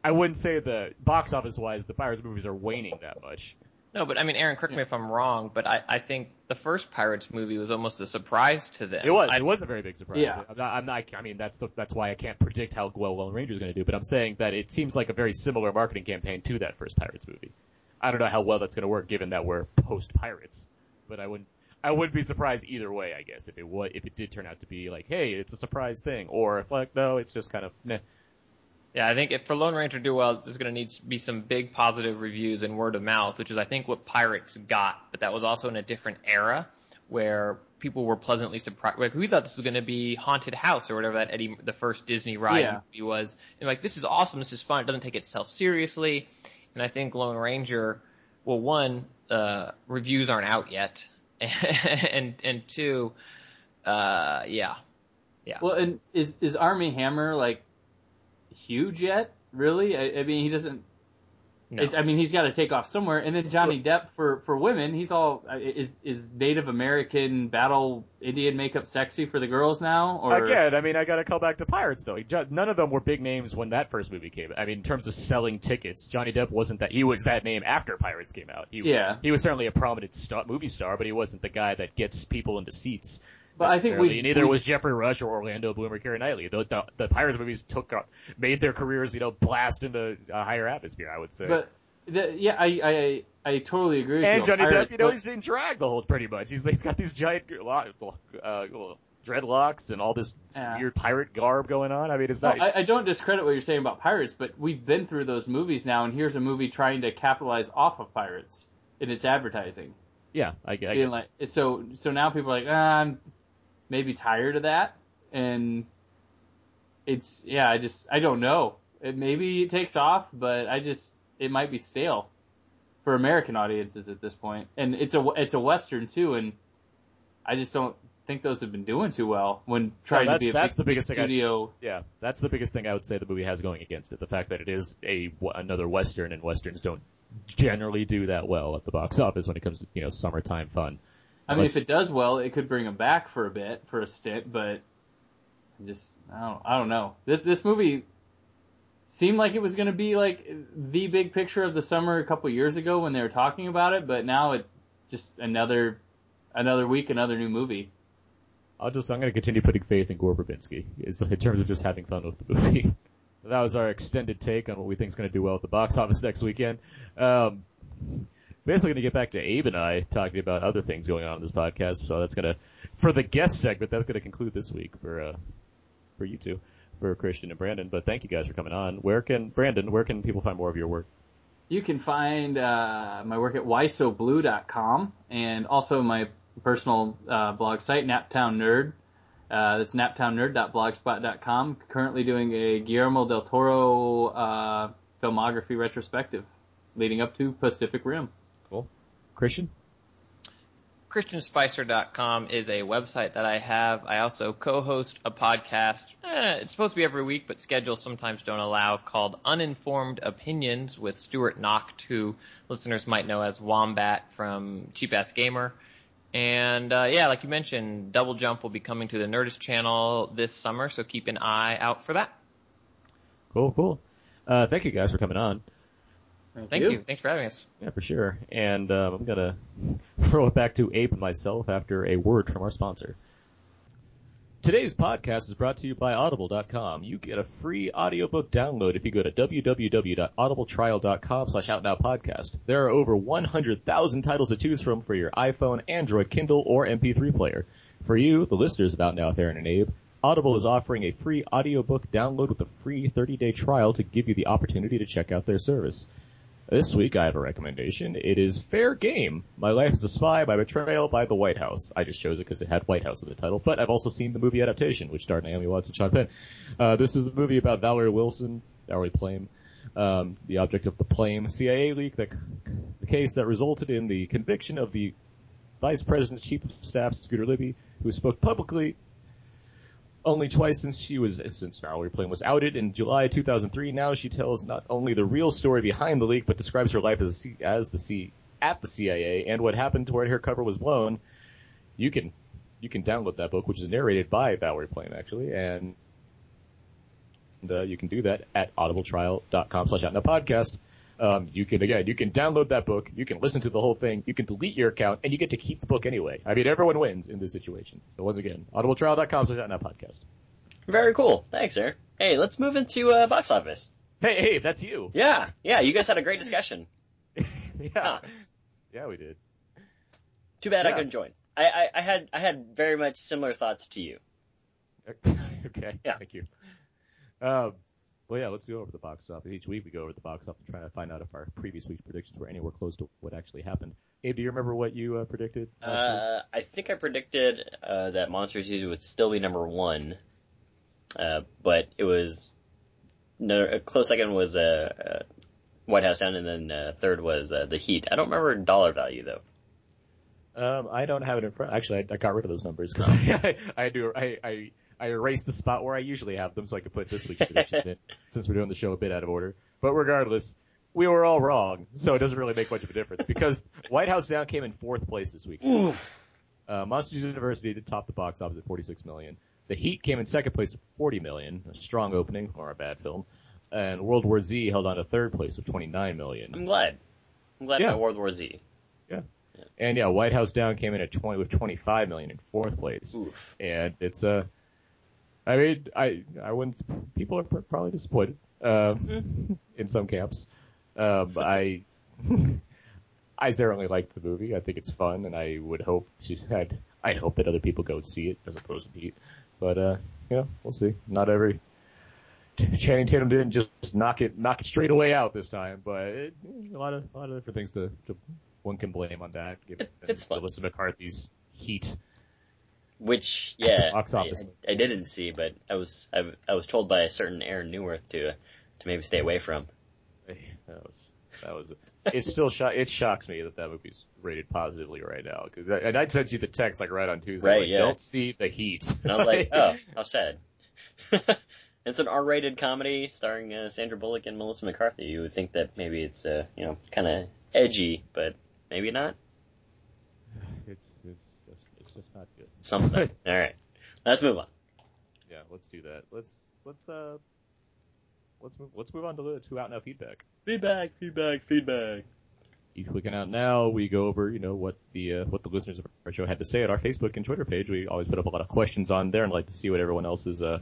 I wouldn't say the box office wise, the Pirates movies are waning that much. No, but I mean, Aaron, correct me if I'm wrong, but I, I think the first Pirates movie was almost a surprise to them. It was. I, it was a very big surprise. Yeah. I'm not. I'm not. I mean, that's the, that's why I can't predict how well Lone Ranger is going to do. But I'm saying that it seems like a very similar marketing campaign to that first Pirates movie. I don't know how well that's going to work, given that we're post Pirates. But I wouldn't. I wouldn't be surprised either way. I guess if it was, if it did turn out to be like, hey, it's a surprise thing, or if like, no, it's just kind of meh. Yeah, I think if for Lone Ranger to do well, there's going to need to be some big positive reviews and word of mouth, which is I think what Pirates got. But that was also in a different era where people were pleasantly surprised. Like we thought this was going to be Haunted House or whatever that Eddie, the first Disney ride Yeah. movie was. And like this is awesome, this is fun. It doesn't take itself seriously. And I think Lone Ranger, well, one, uh, reviews aren't out yet, and and two, uh, yeah, yeah. Well, and is is Armie Hammer like huge yet? Really? I, I mean, he doesn't. No. It's, I mean, he's got to take off somewhere. And then Johnny Depp for for women, he's all uh, is is Native American battle Indian makeup sexy for the girls now? Or Again, I mean, I gotta call back to Pirates though. None of them were big names when that first movie came. I mean, in terms of selling tickets, Johnny Depp wasn't that. He was that name after Pirates came out. He, Yeah. He was certainly a prominent star, movie star, but he wasn't the guy that gets people into seats. But I think we- neither was Geoffrey Rush or Orlando Bloom or Keira Knightley. The, the, the Pirates movies took up, made their careers, you know, blast into a higher atmosphere. I would say. But the, yeah, I, I I totally agree with you. and Johnny Depp, you know, but- he's in drag the whole pretty much. He's he's got these giant uh, dreadlocks and all this Yeah. weird pirate garb going on. I mean, it's No, not. I, I don't discredit what you're saying about pirates, but we've been through those movies now, and here's a movie trying to capitalize off of pirates in its advertising. yeah, I, get- I, get- like, so so now people are like, ah, I'm maybe tired of that, and it's yeah, I just I don't know. It, maybe it takes off, but I just it might be stale for American audiences at this point, and it's a it's a western too, and I just don't think those have been doing too well when trying to be a that's big, the biggest big thing I- yeah, that's the biggest thing I would say the movie has going against it. The fact that it is a another western, and westerns don't generally do that well at the box office when it comes to you know summertime fun. I mean, if it does well, it could bring him back for a bit, for a stint, but I just, I don't, I don't know. This, this movie seemed like it was going to be like the big picture of the summer a couple years ago when they were talking about it, but now it just another, another week, another new movie. I'll just I'm going to continue putting faith in Gore Verbinski It's- in terms of just having fun with the movie. that was our extended take on what we think is going to do well at the box office next weekend. Um, basically going to get back to Abe and I talking about other things going on in this podcast. So that's going to, for the guest segment, that's going to conclude this week for uh, for you two, for Christian and Brandon. But thank you guys for coming on. Where can Brandon? Where can people find more of your work? You can find uh, my work at whysoblue.com and also my personal uh, blog site, Naptown Nerd. Uh, that's naptownnerd.blogspot.com. Currently doing a Guillermo del Toro uh, filmography retrospective leading up to Pacific Rim. Christian? ChristianSpicer.com is a website that I have. I also co-host a podcast. Eh, it's supposed to be every week, but schedules sometimes don't allow. Called Uninformed Opinions with Stuart Nocht, who listeners might know as Wombat from Cheap Ass Gamer. And uh, yeah, like you mentioned, Double Jump will be coming to the Nerdist channel this summer, so keep an eye out for that. Cool, cool. Uh, thank you guys for coming on. Thank you. Thanks for having us. Yeah, for sure. And um, I'm gonna throw it back to Abe myself after a word from our sponsor. Today's podcast is brought to you by Audible.com. You get a free audiobook download if you go to www.audibletrial.com slash outnowpodcast. There are over 100,000 titles to choose from for your iPhone, Android, Kindle, or MP3 player. For you, the listeners of Out Now, Theron and Abe, Audible is offering a free audiobook download with a free 30-day trial to give you the opportunity to check out their service. This week I have a recommendation. It is Fair Game. My Life as a Spy by Betrayal by the White House. I just chose it because it had White House in the title, but I've also seen the movie adaptation, which starred Naomi Watts and Sean Penn. Uh, this is a movie about Valerie Wilson, Valerie Plame, um, the object of the Plame CIA leak, the, the case that resulted in the conviction of the Vice President's Chief of Staff, Scooter Libby, who spoke publicly only twice since she was since Valerie Plame was outed in July 2003. Now she tells not only the real story behind the leak, but describes her life as C, as the C at the CIA and what happened to where her cover was blown. You can you can download that book, which is narrated by Valerie Plame actually, and, uh, you can do that at audibletrial.com slash podcast. Um, you can again, you can download that book, you can listen to the whole thing, you can delete your account, and you get to keep the book anyway. I mean, everyone wins in this situation. So once again, audibletrial.com slash now podcast. Very cool. Thanks, sir. Hey, let's move into uh, box office. Hey, hey, that's you. Yeah, yeah. You guys had a great discussion. yeah, yeah, we did. Too bad I couldn't join. I, I, I had I had very much similar thoughts to you. okay, Yeah. thank you. Um, well, yeah, let's go over the box office. Each week we go over the box office and try to find out if our previous week's predictions were anywhere close to what actually happened. Abe, do you remember what you uh, predicted? Uh, I think I predicted uh, that Monsters U would still be number one, uh, but it was no, a close second was uh, uh, White House Down, and then uh, third was uh, The Heat. I don't remember dollar value though. Um, I don't have it in front. Actually, I, I got rid of those numbers because I, I do. I, I I erased the spot where I usually have them so I could put this week's predictions in since we're doing the show a bit out of order. But regardless, we were all wrong, so it doesn't really make much of a difference because White House Down came in fourth place this week. Uh, Monsters University did top the box office at 46 million. The Heat came in second place at 40 million, a strong opening or a bad film. And World War Z held on to third place with 29 million. I'm glad. I'm glad Yeah. about World War Z. Yeah. And yeah, White House Down came in at 20 with 25 million in fourth place. Oof. And it's uh, I mean, I I wouldn't. People are probably disappointed um, in some camps. Um, I I certainly liked the movie. I think it's fun, and I would hope to. I'd, I'd hope that other people go see it as opposed to Pete. But uh, you know, we'll see. Not every Channing Tatum didn't just knock it knock it straight away out this time, but it, a lot of a lot of different things to, to one can blame on that. Given it's fun. Melissa McCarthy's heat. Which, yeah, Box I, office. I, I didn't see, but I was I, I was told by a certain Aaron Neuwirth to to maybe stay away from. That was that was. It still sho- it shocks me that that movie's rated positively right now. Cause I, and I'd sent you the text like right on Tuesday. Right, like, yeah. Don't see the heat. And I was like, oh, how sad. it's an R-rated comedy starring uh, Sandra Bullock and Melissa McCarthy. You would think that maybe it's uh, you know kind of edgy, but maybe not. it's it's just it's just not good. Something. All right, let's move on. yeah, let's do that. Let's let's uh let's move let's move on to the two out now feedback. Feedback, feedback, feedback. You clicking out now, we go over, you know, what the uh, what the listeners of our show had to say at our Facebook and Twitter page. We always put up a lot of questions on there and like to see what everyone else's uh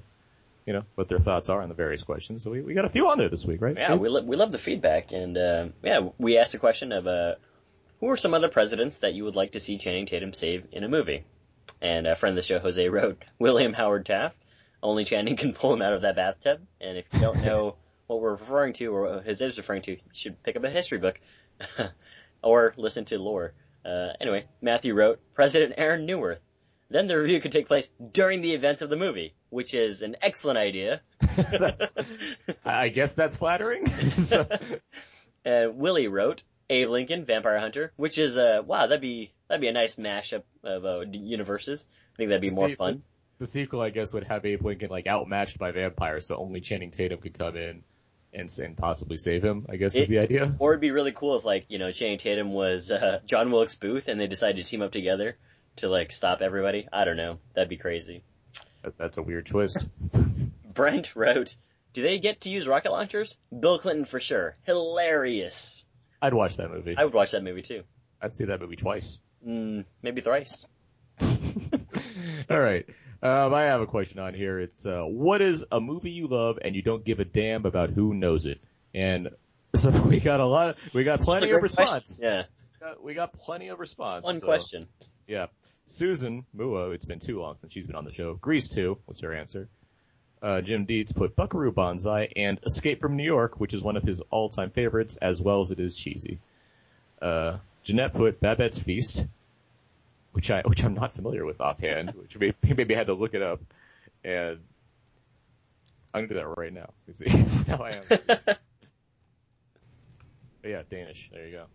you know, what their thoughts are on the various questions. So we, we got a few on there this week, right? Yeah, we lo- we love the feedback, and uh, yeah, we asked a question of uh, who are some other presidents that you would like to see Channing Tatum save in a movie? And a friend of the show, Jose, wrote William Howard Taft. Only Channing can pull him out of that bathtub. And if you don't know what we're referring to or what Jose is referring to, you should pick up a history book or listen to lore. Uh, anyway, Matthew wrote President Aaron Neuwirth. Then the review could take place during the events of the movie, which is an excellent idea. I guess that's flattering. So- uh, Willie wrote Abe Lincoln, Vampire Hunter, which is uh wow that'd be that'd be a nice mashup of uh, universes. I think that'd be more See, fun. The sequel, I guess, would have Abe Lincoln like outmatched by vampires, so only Channing Tatum could come in and, and possibly save him. I guess is the idea. Or it'd be really cool if like you know Channing Tatum was uh, John Wilkes Booth and they decided to team up together to like stop everybody. I don't know. That'd be crazy. That, that's a weird twist. Brent wrote, "Do they get to use rocket launchers? Bill Clinton for sure. Hilarious. I'd watch that movie. I would watch that movie too. I'd see that movie twice. Mm, maybe thrice. All right. Um, I have a question on here. It's uh, what is a movie you love and you don't give a damn about who knows it? And so we got a lot. We got plenty of great question. response. Yeah, We got, we got plenty of response. One so- question. Yeah. Susan Mua, it's been too long since she's been on the show. Grease 2 was her answer. Uh, Jim Dietz put Buckaroo Banzai and Escape from New York, which is one of his all-time favorites, as well as it is cheesy. Uh, Jeanette put Babette's Feast, which I, which I'm not familiar with offhand, which maybe, maybe I had to look it up. And I'm gonna do that right now. You see, now I am. Yeah, Danish. There you go.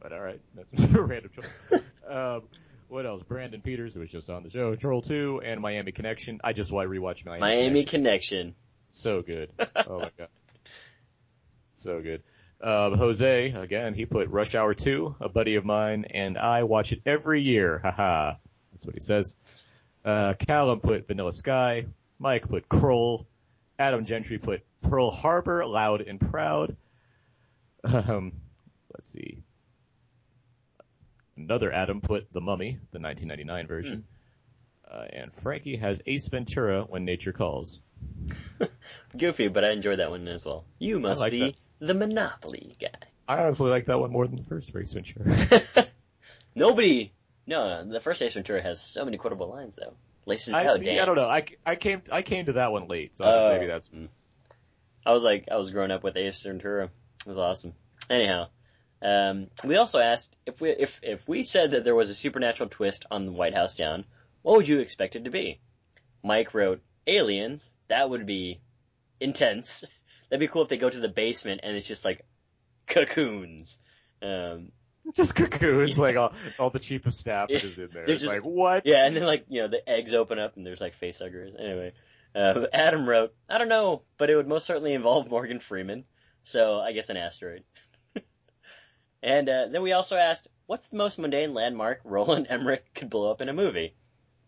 But all right, that's a random choice. Um, what else? Brandon Peters, who was just on the show, Troll Two, and Miami Connection. I just want to rewatch Miami. Miami Connection. Connection. So good. Oh my god. So good. Um, Jose, again, he put Rush Hour 2, a buddy of mine, and I watch it every year. Haha. That's what he says. Uh, Callum put Vanilla Sky. Mike put Krull. Adam Gentry put Pearl Harbor, Loud and Proud. Um, let's see. Another Adam put The Mummy, the 1999 version. Uh, and Frankie has Ace Ventura, When Nature Calls. Goofy, but I enjoyed that one as well. You must like be the Monopoly guy. I honestly like that one more than the first Ace Ventura. Nobody, no, the first Ace Ventura has so many quotable lines though. Laces I, out, see. I don't know. I, I came I came to that one late, so Oh. maybe that's I was like, I was growing up with Ace Ventura. It was awesome. Anyhow, um, we also asked if we if if we said that there was a supernatural twist on the White House down, what would you expect it to be? Mike wrote aliens. That would be intense. That'd be cool if they go to the basement and it's just like cocoons. Um, just cocoons. Like all, all the chief of staff Yeah, is in there. they're It's just- like what? yeah, and then like you know the eggs open up and there's like facehuggers. Anyway, Uh, Adam wrote, I don't know, but it would most certainly involve Morgan Freeman. So I guess an asteroid. And uh, then we also asked, what's the most mundane landmark Roland Emmerich could blow up in a movie?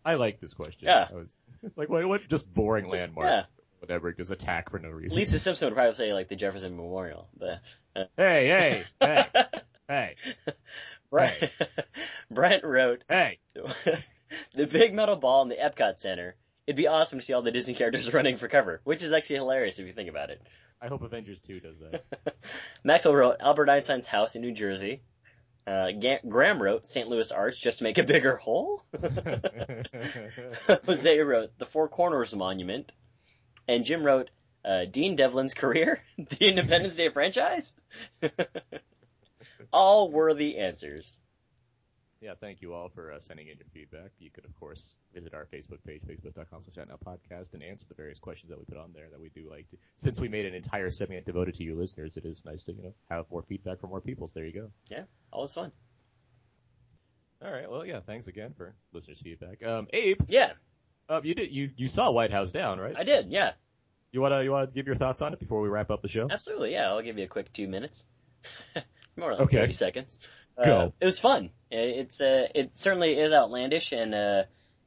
I like this question. Yeah. I was, it's like, what, what just boring Just- landmark? yeah. Whatever, just attack for no reason. Lisa Simpson would probably say like the Jefferson Memorial. But uh, Hey, hey, hey, hey, Brent, Brent wrote, hey. the big metal ball in the Epcot Center. It'd be awesome to see all the Disney characters running for cover, which is actually hilarious if you think about it. I hope Avengers 2 does that. Maxwell wrote Albert Einstein's house in New Jersey. Uh, Ga- Graham wrote St. Louis Arch just to make a bigger hole. Jose wrote the Four Corners Monument. And Jim wrote uh, Dean Devlin's career, the Independence Day franchise. all worthy answers. Yeah, thank you all for uh, sending in your feedback. You could, of course, visit our Facebook page, facebook.com slash podcast, and answer the various questions that we put on there that we do like to. Since we made an entire segment devoted to you listeners, it is nice to, you know, have more feedback from more people. So there you go. Yeah, always fun. All right. Well, yeah, thanks again for listeners' feedback. Um, Abe, Yeah, uh, you did, you, you saw White House Down, right? I did. Yeah, You wanna, you wanna give your thoughts on it before we wrap up the show? absolutely. Yeah, I'll give you a quick two minutes. More like Okay. 30 seconds. Uh, Go. it was fun. It's uh, it certainly is outlandish, and uh,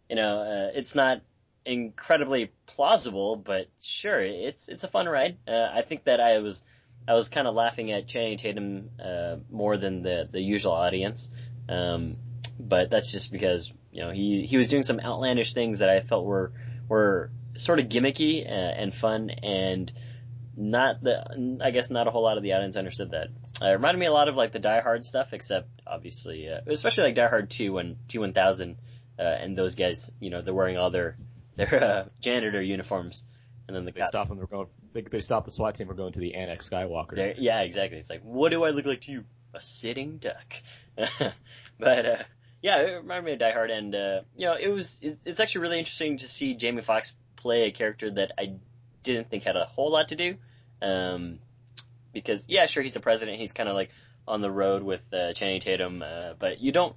you know, uh, it's not incredibly plausible, but sure, it's it's a fun ride. Uh, I think that I was I was kind of laughing at Channing Tatum uh, more than the the usual audience, um, but that's just because you know he he was doing some outlandish things that I felt were were sort of gimmicky uh, and fun, and not the I guess not a whole lot of the audience understood that. Uh, it reminded me a lot of like the Die Hard stuff, except obviously, uh, especially like Die Hard 2 when T1000, uh, and those guys, you know, they're wearing all their, their, uh, janitor uniforms. And then the They cop, stop them. They're going. They, they stop the SWAT team from going to the Annex Skywalker. yeah, exactly. It's like, what do I look like to you? A sitting duck. but, uh, yeah, it reminded me of Die Hard and, uh, you know, it was, it's, it's actually really interesting to see Jamie Foxx play a character that I didn't think had a whole lot to do. Um, because yeah, sure, he's the president. He's kind of like on the road with uh, Channing Tatum, uh, but you don't.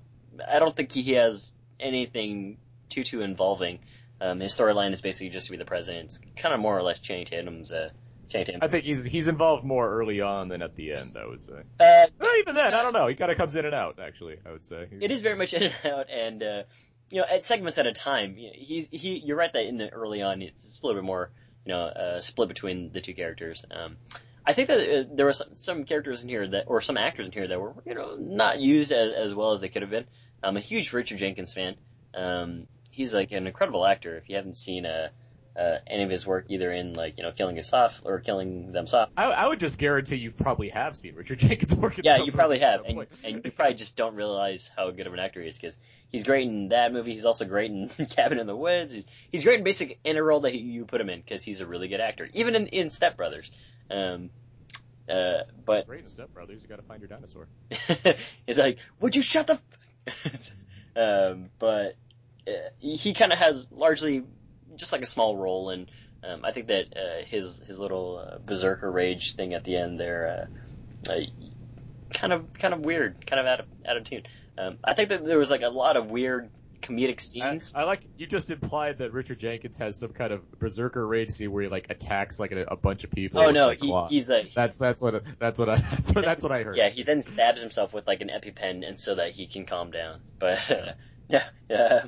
I don't think he has anything too too involving. Um, his storyline is basically just to be the president. It's kind of more or less Channing Tatum's. Uh, Channing Tatum. I think he's he's involved more early on than at the end. I would say. Uh, Well, even then, I don't know. He kind of comes in and out. Actually, I would say. it is very much in and out, and uh, you know, at segments at a time. He's he. You're right that in the early on, it's just a little bit more, you know, uh, split between the two characters. Um, I think that uh, there were some, some characters in here that, or some actors in here that were, you know, not used as, as well as they could have been. I'm a huge Richard Jenkins fan. Um, he's like an incredible actor. If you haven't seen uh, uh, any of his work, either in like you know, Killing his Soft or Killing Them Soft, I, I would just guarantee you probably have seen Richard Jenkins work. yeah, you probably have, and and you probably just don't realize how good of an actor he is because he's great in that movie. He's also great in Cabin in the Woods. He's he's great in basic any role that you put him in because he's a really good actor, even in in Step Brothers. Um, uh, but Great in Step Brothers. You got to find your dinosaur. he's like, "Would you shut the?" F-? um, but uh, he kind of has largely just like a small role, and um, I think that uh, his his little uh, berserker rage thing at the end there, uh, uh, kind of kind of weird, kind of out of out of tune. Um, I think that there was like a lot of weird comedic scenes. I like you just implied that Richard Jenkins has some kind of berserker rage scene where he like attacks like a, a bunch of people. oh no, he, he's a That's that's what that's what I that's what that's what I heard. Yeah, he then stabs himself with like an EpiPen, and so that he can calm down. But uh, yeah, uh,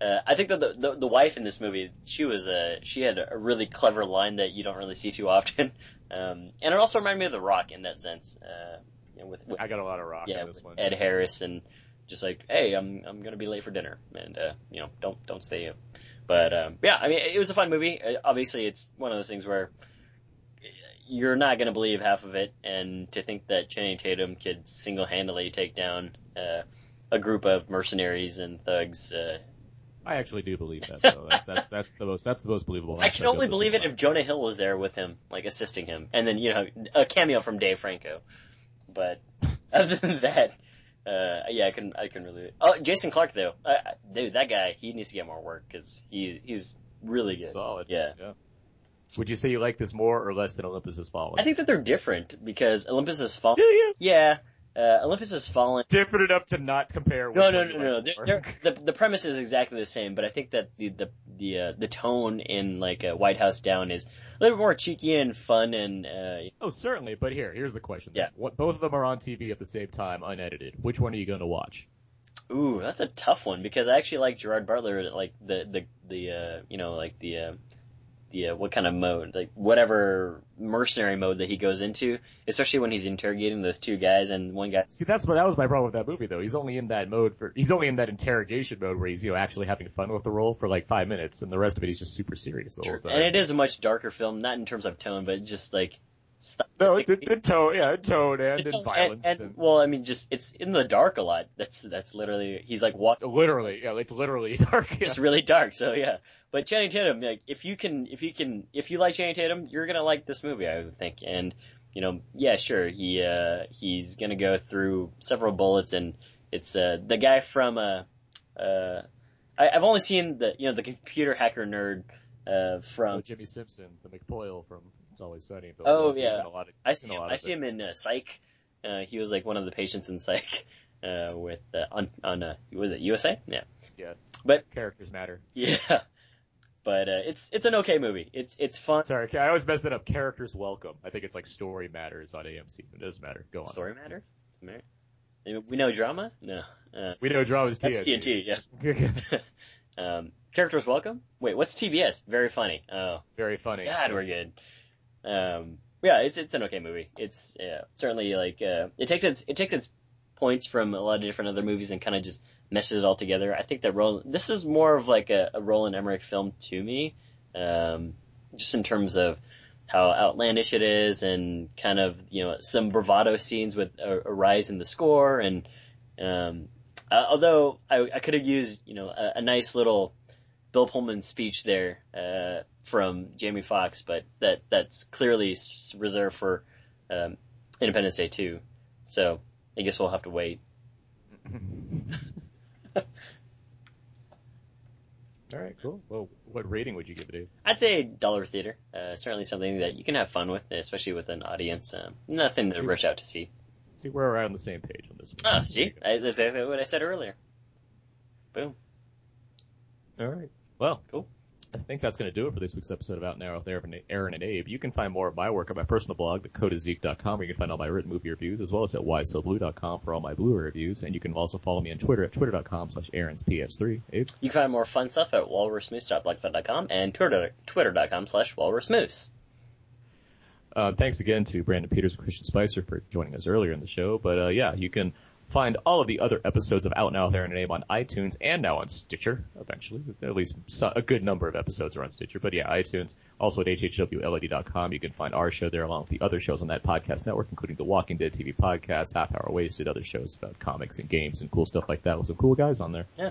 uh, I think that the, the the wife in this movie, she was a she had a really clever line that you don't really see too often, um, and it also reminded me of The Rock in that sense. Uh, you know, with, with I got a lot of rock yeah, this with one. Ed Harris and just like, hey, I'm I'm gonna be late for dinner, and uh, you know, don't don't stay up. But um, yeah, I mean, it was a fun movie. Uh, obviously, it's one of those things where you're not gonna believe half of it, and to think that Channing Tatum could single-handedly take down uh, a group of mercenaries and thugs. Uh, I actually do believe that though. That's that, that's the most that's the most believable. I can only believe it if Jonah Hill was there with him, like assisting him, and then you know a cameo from Dave Franco. But other than that, uh, yeah, I can I can really. Oh, Jason Clarke though, I- dude, that guy he needs to get more work because he he's really good. solid. Yeah. yeah. Would you say you like this more or less than Olympus Has Fallen? I think that they're different because Olympus Has Fallen. Do you? Yeah, uh, Olympus Has Fallen. Different enough to not compare. No, no, no, no. They're, they're, the the premise is exactly the same, but I think that the the the uh, the tone in like uh, White House Down is a little bit more cheeky and fun and uh, Oh, certainly. But here, here's the question. Yeah. What, both of them are on TV at the same time, unedited. Which one are you going to watch? Ooh, that's a tough one because I actually like Gerard Butler, like the the the uh, you know like the uh, what kind of mode, like whatever mercenary mode that he goes into, especially when he's interrogating those two guys and one guy. See, that's what that was my problem with that movie, though. He's only in that mode for he's only in that interrogation mode where he's you know actually having fun with the role for like five minutes, and the rest of it he's just super serious the whole time. And it is a much darker film, not in terms of tone, but just like no, the, the tone, yeah, tone and, It's and violence. and, and- and- well, I mean, just it's in the dark a lot. That's that's literally he's like walking. Literally, yeah, it's literally dark. It's just really dark. So yeah, but Channing Tatum, like if you can, if you can, if you like Channing Tatum, you're gonna like this movie, I would think. And you know, yeah, sure, he uh he's gonna go through several bullets, and it's uh the guy from uh uh I, I've only seen the you know the computer hacker nerd uh from Oh, Jimmy Simpson, the McPoyle from It's Always Sunny. Oh. Yeah, a lot of- I see him. I see him in uh, Psych. Uh, he was like one of the patients in Psych. Uh, with uh, on on uh, was it USA? Yeah, Yeah, but characters matter. yeah, but uh, it's it's an okay movie. It's it's fun. Sorry, I always mess it up. Characters welcome. I think it's like Story Matters on AMC. It doesn't matter. Go on. Story matter. We know drama. No, uh, We know drama's that's TNT. TNT. Yeah. um, characters welcome. Wait, what's TBS? Very funny. Oh, Very funny. God, we're good. Um, yeah, it's it's an okay movie. It's yeah, certainly like uh, it takes its it takes its points from a lot of different other movies and kind of just meshes it all together. I think that Roland, this is more of like a, a Roland Emmerich film to me, um, just in terms of how outlandish it is and kind of you know some bravado scenes with a, a rise in the score and um, uh, although I, I could have used you know a, a nice little Bill Pullman speech there uh, from Jamie Foxx, but that that's clearly reserved for um, Independence Day 2. So I guess we'll have to wait. All right, cool. Well, what rating would you give it? Dave? I'd say dollar theater. Uh, certainly something that you can have fun with, especially with an audience. Um, nothing to rush out to see. See, we're around the same page on this one. Ah, see, I, that's exactly what I said earlier. Boom. All right. Well, cool. I think that's going to do it for this week's episode of Out Now with Aaron Aaron and Abe. You can find more of my work on my personal blog, thecodeofzeke.com, where you can find all my written movie reviews, as well as at whysoblue.com for all my Blu-ray reviews. And you can also follow me on Twitter at twitter.com slash aaronsps3. Abe? You can find more fun stuff at walrusmoose.blogspot.com and twitter, twitter.com slash walrusmoose. Uh, thanks again to Brandon Peters and Christian Spicer for joining us earlier in the show. But uh, yeah, you can find all of the other episodes of Out Now Aaron and Abe on iTunes and now on Stitcher. Eventually, at least a good number of episodes are on Stitcher. But yeah, iTunes. Also at hhwled.com, you can find our show there along with the other shows on that podcast network, including the Walking Dead TV podcast, Half Hour Wasted, other shows about comics and games and cool stuff like that with some cool guys on there. Yeah.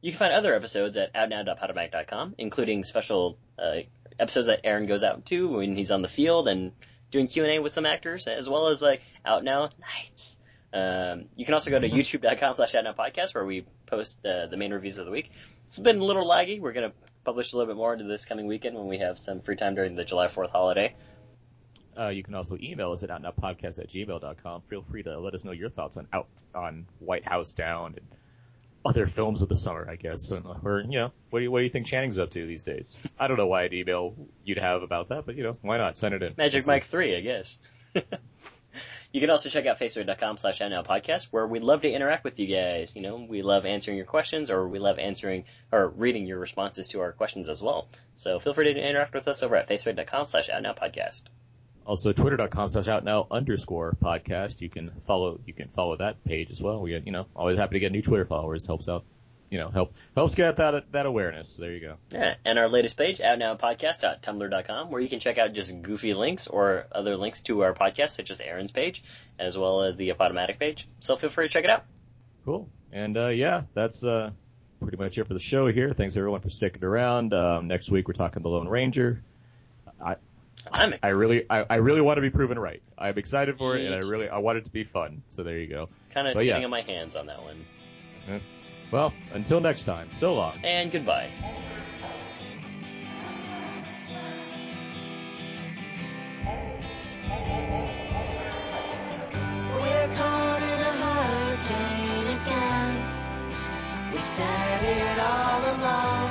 You can find other episodes at outnow.podomatic.com, including special uh, episodes that Aaron goes out to when he's on the field and doing Q&A with some actors, as well as like Out Now Nights. Um, you can also go to youtube.com slash Podcast where we post uh, the main reviews of the week. It's been a little laggy. We're going to publish a little bit more into this coming weekend when we have some free time during the July 4th holiday. Uh, you can also email us at outnowpodcast at gmail.com. Feel free to let us know your thoughts on out on White House Down and other films of the summer, I guess. And, or, you know, what do you, what do you think Channing's up to these days? I don't know why an email you'd have about that, but you know, why not? Send it in. Magic Mike 3, I guess. you can also check out facebook.com slash podcast where we'd love to interact with you guys. You know, we love answering your questions or we love answering or reading your responses to our questions as well. So feel free to interact with us over at facebook.com slash podcast. Also, twitter.com slash out now underscore podcast. You can follow, you can follow that page as well. We get, you know, always happy to get new Twitter followers. Helps out, you know, help, helps get that, that awareness. There you go. Yeah, and our latest page, out now outnowpodcast.tumblr.com, where you can check out just goofy links or other links to our podcast, such as Aaron's page, as well as the Apodomatic page. So feel free to check it out. Cool. And, uh, yeah, that's, uh, pretty much it for the show here. Thanks everyone for sticking around. Um, next week we're talking The Lone Ranger. I, I'm I really, I, I really want to be proven right. I'm excited for it, and I really, I want it to be fun. So there you go. Kind of sitting yeah. on my hands on that one. Well, until next time, so long. And goodbye. We're caught in a hurricane again. We said it all along.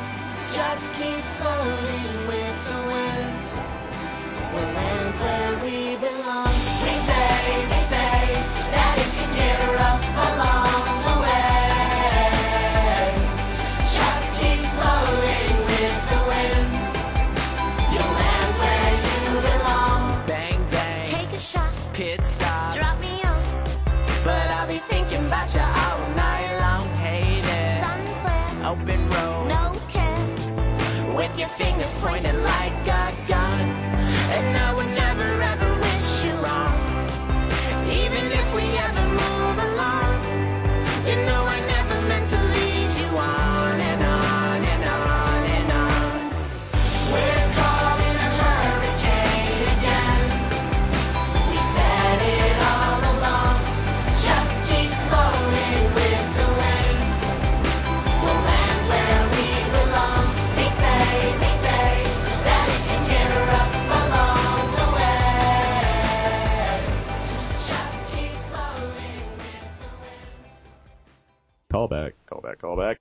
Just keep floating with the wind. We'll land where we belong. We say, we say. Got all night long hating. Sunflats. Open road. No cares. With your fingers pointed like a gun. And now we're callback, callback, callback.